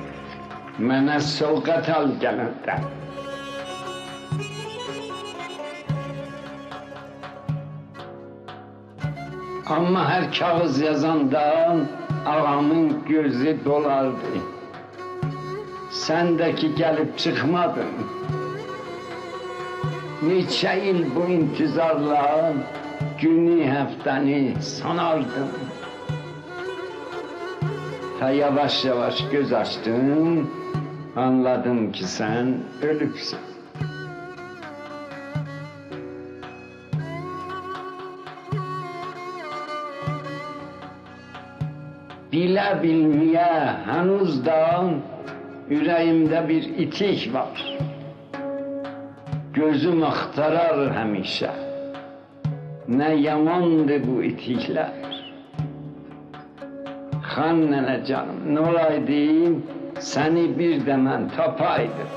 mənə sovqat al gələndə Amma hər kağız yazanda ağamın gözü dolardı sendeki gelip çıkmadın. Niçe il bu intizarla günü hefteni sanardım. Ta yavaş yavaş göz açtın, anladın ki sen ölüpsün. Bile bilmeye henüz daha yüreğimde bir itik var. Gözüm aktarar hemişe. Ne yamandı bu itikler. Han nene canım, ne olaydım, seni bir de ben tapaydım.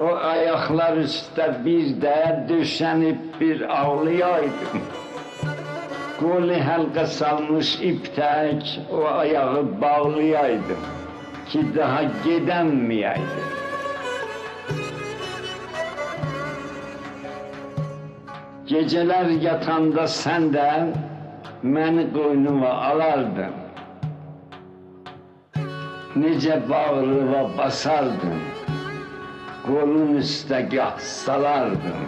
O ayaklar üstte bir de düşenip bir ağlayaydım. Koli halka salmış iptek o ayağı bağlayaydım ki daha gedəmməyəydim. Gecələr yatanda sən də məni qoynuma alardın. Necə bağrıva basardın, qolun üstə gah salardın.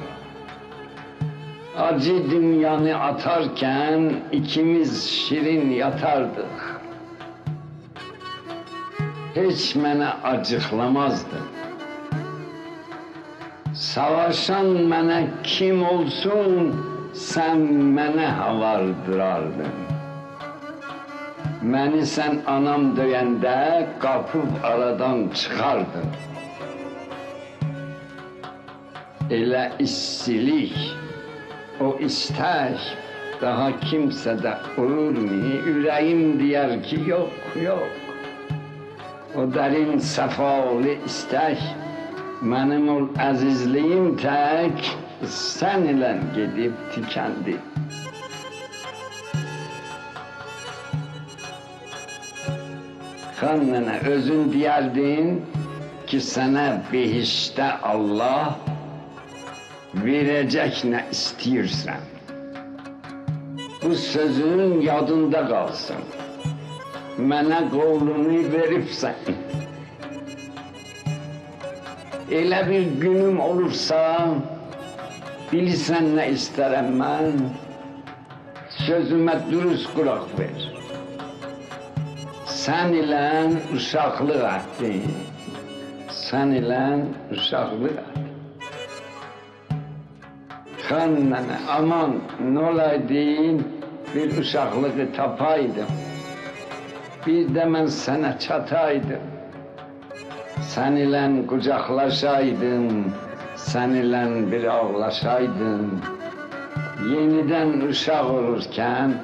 Acı dünyanı atarken ikimiz şirin yatardıq. Heç mənə acıqlamazdın. Savaşan mənə kim olsun, sən mənə havardırardın. Məni sən anam döyəndə qapıb aradan çıxardın. Elə istilik, o istək daha kimsədə olurmu? Ürəyim deyər ki, yox, yox. و در این صفال استک منم العزیزliğim tek sen ile gidip tükendi. Kanına özün diyerdin ki sana behişte Allah verecek ne istiyorsan. Bu sözün yadında kalsın. Mənə qolunu veribsən. Elə bir günüm olursa, bilirsən nə istərəm mən? Sözümə dürüst qulaq ver. Sən ilə uşaqlıq etdin. Sən ilə uşaqlıq etdin. Xan nənə, aman, nə olaydı, bir uşaqlığı tapaydım. Bir de ben sana çataydım. Sen ile kucaklaşaydım. Sen ile bir ağlaşaydım. Yeniden uşak olurken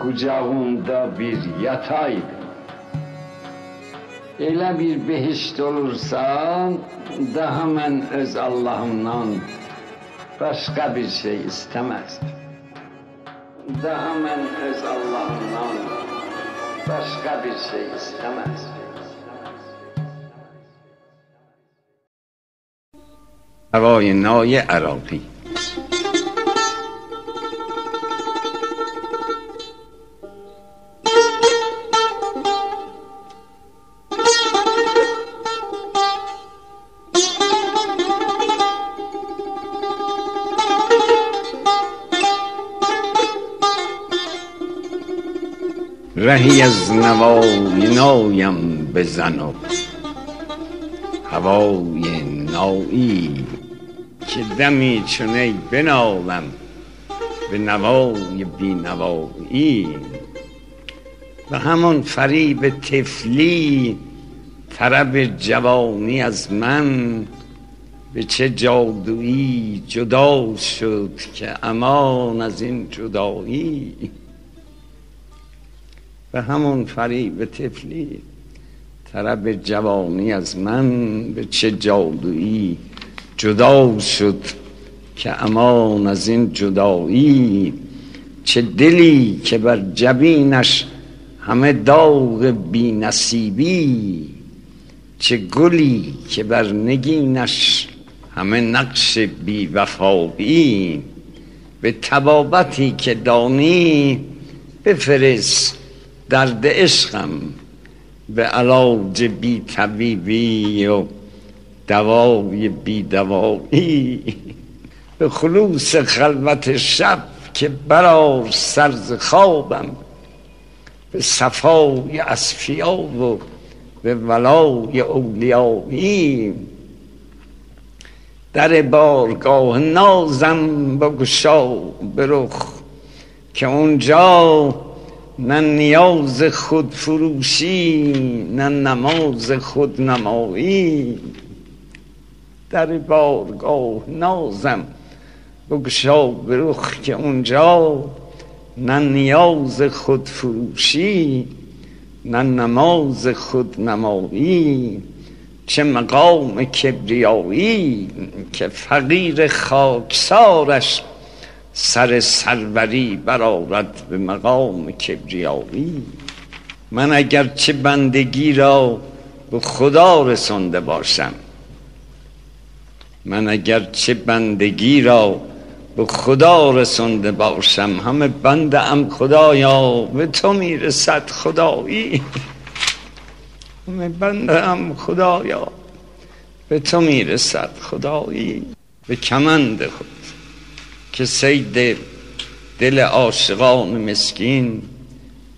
kucağımda bir yataydım. Elə bir behişt olursan, daha mən öz Allahımdan başqa bir şey istəməzdim. Daha mən öz Allahımdan başqa bir şey istəməzdim. هوای نای عراقی رهی از نوای نایم بزن و هوای نایی که دمی چونه بنالم به نوای بی نوایی و همون فریب تفلی طرب جوانی از من به چه جادویی جدا شد که امان از این جدایی. به همون فریب تفلی طرب جوانی از من به چه جادویی جدا شد که امان از این جدایی؟ چه دلی که بر جبینش همه داغ بی نصیبی چه گلی که بر نگینش همه نقش بی وفایی به تبابتی که دانی بفرست درد عشقم به علاج بی طبیبی و دوای بی دوایی. به خلوص خلوت شب که برار سرز خوابم. به صفای اصفیا و به ولای اولیایی. در بارگاه نازم بگشا برخ که اونجا نه نیاز خود فروشی نه نماز خود نمایی. در بارگاه نازم بگشا برخ که اونجا. نه نیاز خود فروشی نه نماز خود نمایی. چه مقام کبریایی که فقیر خاکسارش سر سروری برارد به مقام کبریایی. من اگر چه بندگی را به خدا رسانده باشم من اگر چه بندگی را به خدا رسانده باشم همه بنده ام خدایا به تو می‌رسد خدایی. همه بنده ام خدایا به تو می‌رسد خدایی. به کمند خود. که سید دل عاشقان مسکین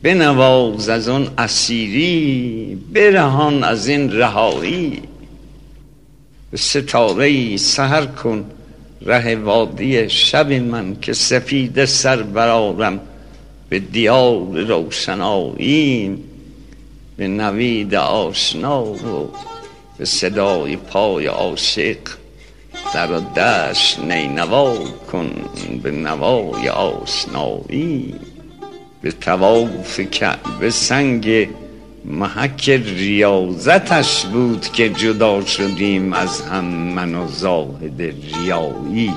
بنواز از اون اسیری برهان از این رهایی. ستاره سهر کن ره وادی شب من که سفید سر برارم به دیار روشنایی به نوید آشنا و به صدای پای عاشق در دشت نینوا کن به نوای آشنایی. به تواف به سنگ محک ریاضتش بود که جدا شدیم از هم من و زاهد ریایی.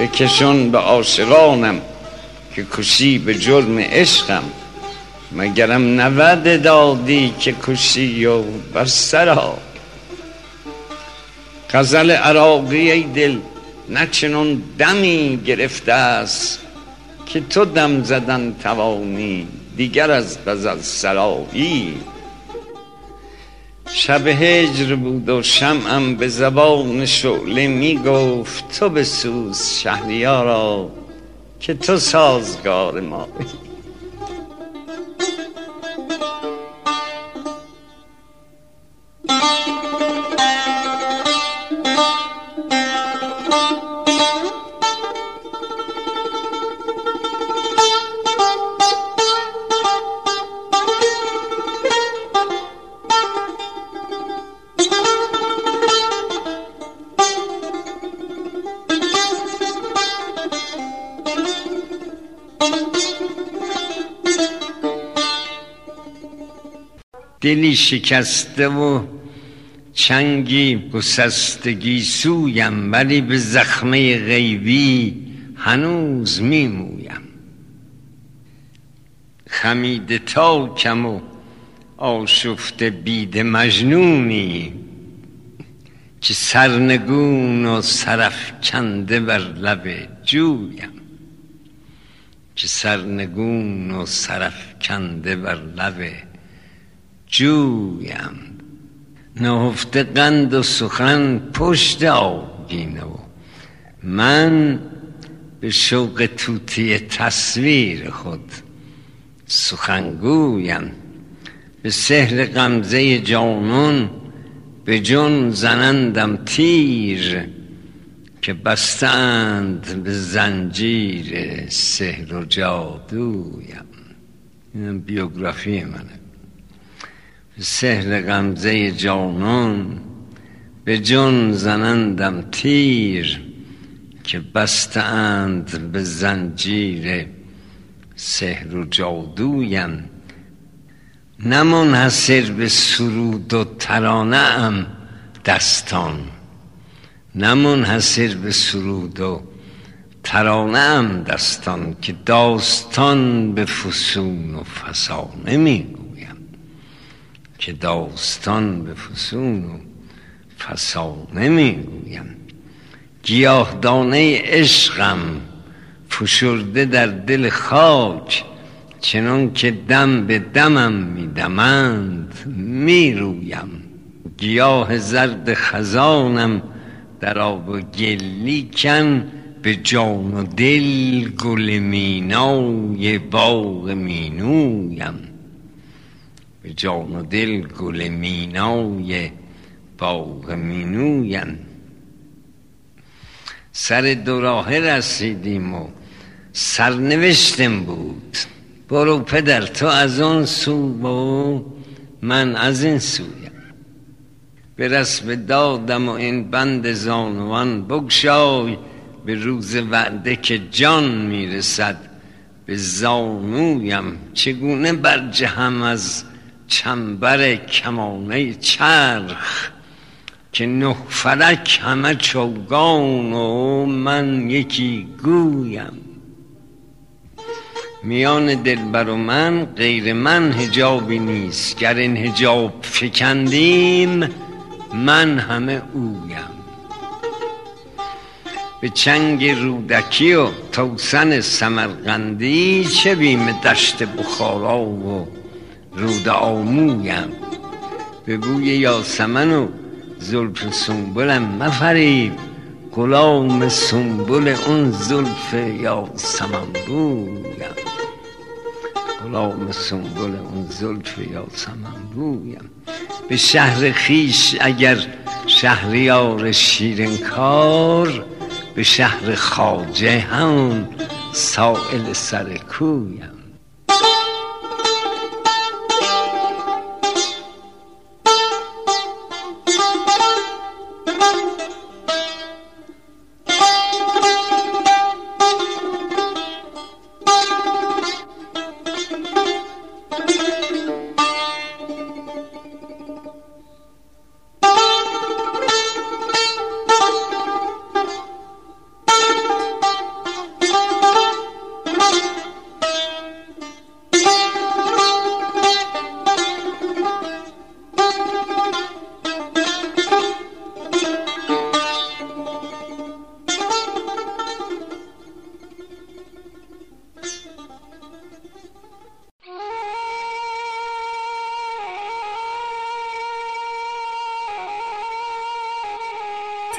بکشون به عاشقانم که کشی به جرم عشقم. مگرم نود دادی که کشی و بر سرا. غزل عراقی ای دل نه چنون دمی گرفته است که تو دم زدن توانی دیگر از غزل سرایی شب هجر بود و شمعم به زبان شعله می گفت تو بسوز شهریارا که تو سازگار مایی دلی شکسته و چنگی گسستگی سویم ولی به زخمه غیبی هنوز میمویم. خمیده تاکم و آشفته بید مجنونی که سرنگون و سرف کنده بر لب جویم. که سرنگون و سرف کنده بر لب جویم. نهفته قند و سخن پشت آبگینه و من به شوق توتی تصویر خود سخنگویم. به سحر غمزه جانون به جون زنندم تیر که بستند به زنجیر سحر و جادویم. اینم بیوگرافی منه. سحر غمزه جانون به جون زنندم تیر که بستند به زنجیر سحر و جادویم. نه منحصر به سرود و ترانه ام دستان نه به سرود و ترانه ام دستان که داستان به فسون و فسانه می‌گویم که داستان به فسون و فسانه می‌گویم گیاهدانه عشقم فشرده در دل خاک چنان که دم به دمم میدمند می‌رویم. گیاه زرد خزانم در آب و گلی کن به جان و دل گل مینای باغ مینویم. به جان و دل گل مینای باغ مینویم سر رسیدیم و سرنوشتم بود برو پدر تو از آن سو و من از این سویم به رسم دادم و این بند زانوان بگشای به روز وعده که جان می‌رسد به زانویم چگونه برجهم از چنبر کمانه چرخ که نه فلک همه چوگان و من یکی گویم. میان دلبر و من غیر من هجابی نیست. گر این هجاب فکندیم من همه اویم. به چنگ رودکی و توسن سمرقندی چه بیم دشت بخارا و رود آمویم. به بوی یاسمن و زلف سنبلم مفریب غلام سنبل اون زلف یاسمن بویم. غلام سنبل اون زلف یاسمن بویم. به شهر خیش اگر شهریار شیرین کار به شهر خاجه همون سائل سر کویم.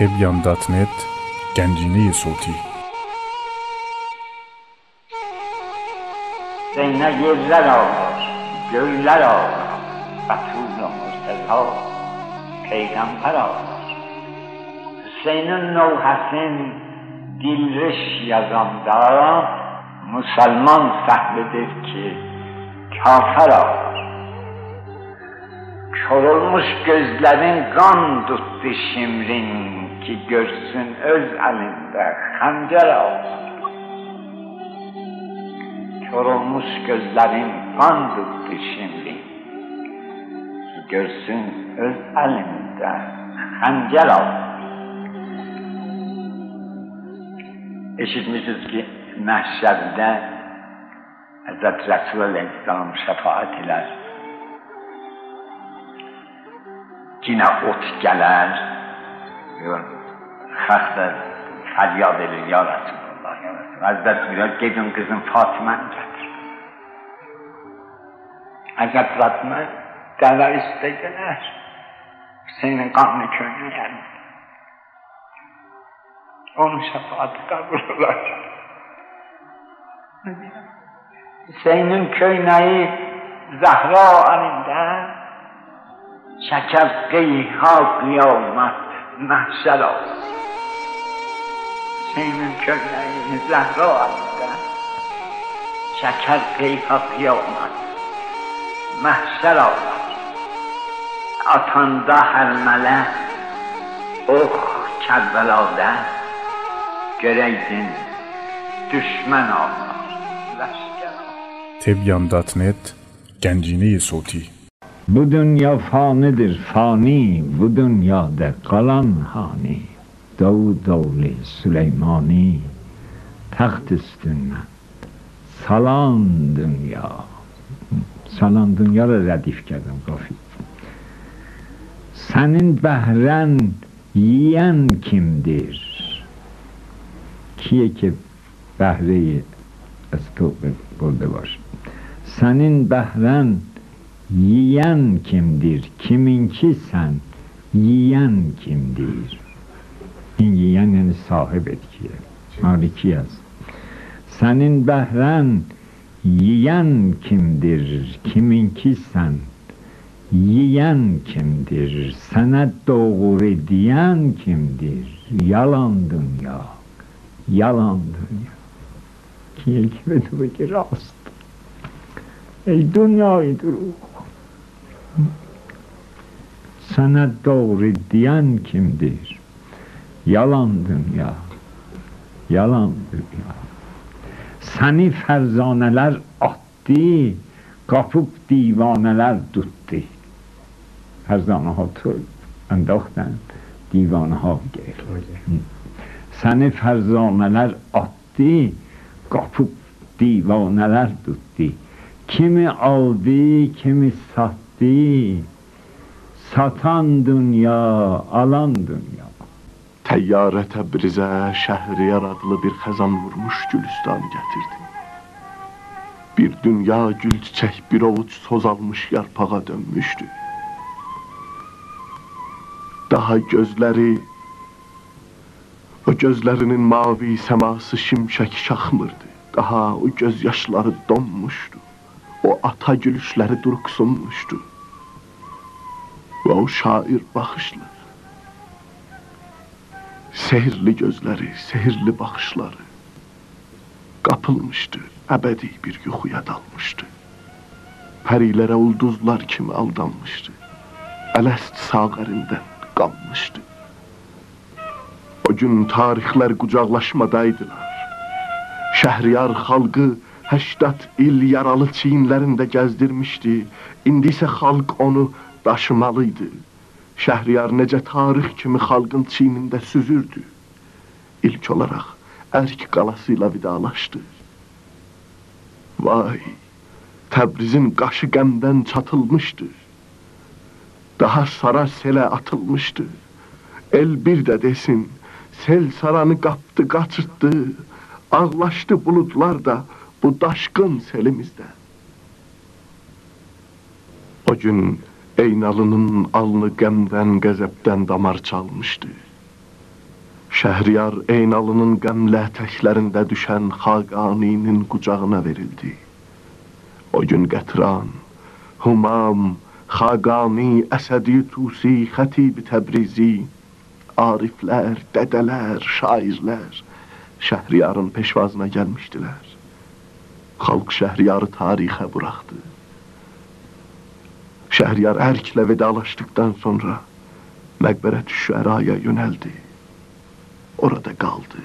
tebyan.net گنجینه صوتی
زینه گرزه را گوله را بطول و مرتضا پیغمبر را حسین نو حسین دیلرش یزان دارا مسلمان سهل دل که kafir Sorulmuş gözlerin kan tuttu şimrin. ki görsün öz alinde hancer olmak. Yorulmuş gözlerin fandıktı şimdi.
Görsün öz elinde hancer ol. İşitmişiz ki mahşerde Hz. Resul Aleyhisselam şefaat iler. Yine ot geler, بیان شخص از فریاد لیلیا رسول الله یا رسول از دست بیراد گید اون قسم فاطمه از دست فاطمه دلوی سپیده نهر حسین قام نکنه یعنی اون شفاعت قبول الله حسین اون که نهی زهرا آرنده شکف قیه ها قیامت. mahşer olsun. Senin köklerin zehre oldu. Şeker keyfakıya olmaz. Mahşer olmaz. Atanda hermele, oh Kerbela'da göreydin düşman olmaz.
Tebyan.net Gencineye Soti
Bu dünya fanidir fani Bu dünyada kalan hani Davud oğlu Süleymani Taxt üstünde Salan dünya Salan dünya da rədif gəldim qafi Sənin bəhrən yiyən kimdir? Kiye ki behreyi estağfur burada var. Senin behren yiyen kimdir? Kiminki sen? Yiyen kimdir? Yiyen yani sahip etkiye. Maliki yaz. Senin behren yiyen kimdir? Kiminki sen? Yiyen kimdir? Sana doğru diyen kimdir? Yalan dünya. Yalan dünya. Kiye kime diyor ki rast. Ey dünyayı duru. Sana doğru diyen kimdir? Yalan dünya. Yalan dünya. Seni ferzaneler attı, kapıp divaneler tuttu. Ferzaneha tür endahten, divaneha gel. Seni ferzaneler attı, kapıp divaneler tuttu. Kimi aldı, kimi sattı. Satan dünya, alan dünya.
Təyyarə Təbrizə Şəhriyar adlı bir xəzan vurmuş gülüstanı gətirdi. Bir dünya gül çiçək bir ovuc sozalmış yarpağa dönmüşdü. Daha gözləri o gözlərinin mavi səması şimşək şaxmırdı. Daha o göz yaşları donmuşdu. O ata gülüşləri durqsunmuşdu. Və o şair baxışları Sehirli gözləri, sehirli baxışları qapılmışdı, əbədi bir yuxuya dalmışdı. Pərilərə ulduzlar kimi aldanmışdı. Ələst sağərindən qanmışdı. O gün tarixlər qucaqlaşmadaydılar. Şəhriyar xalqı 80 il yaralı çiyinlərində gəzdirmişdi. İndi isə xalq onu daşımalıydı. Şəhriyar necə tarix kimi xalqın çiynində süzürdü. İlk olaraq Ərk qalası ilə vidalaşdı. Vay, Təbrizin qaşı qəmdən çatılmışdı. Daha sara selə atılmışdı. El bir də desin, sel saranı qapdı, qaçırtdı. Ağlaşdı buludlar da bu daşqın selimizdə. O gün Eynalının alnı qəmdən, qəzəbdən damar çalmışdı. Şəhriyar Eynalının qəmlə təklərində düşən Xaqaninin qucağına verildi. O gün Qətran, Humam, Xaqani, Əsədi, Tusi, Xətib Təbrizi, ariflər, dədələr, şairlər Şəhriyarın peşvazına gəlmişdilər. Xalq Şəhriyarı tarixə buraxdı. Şehriyar Erk'le vedalaştıktan sonra Mekberet Şüera'ya yöneldi. Orada kaldı.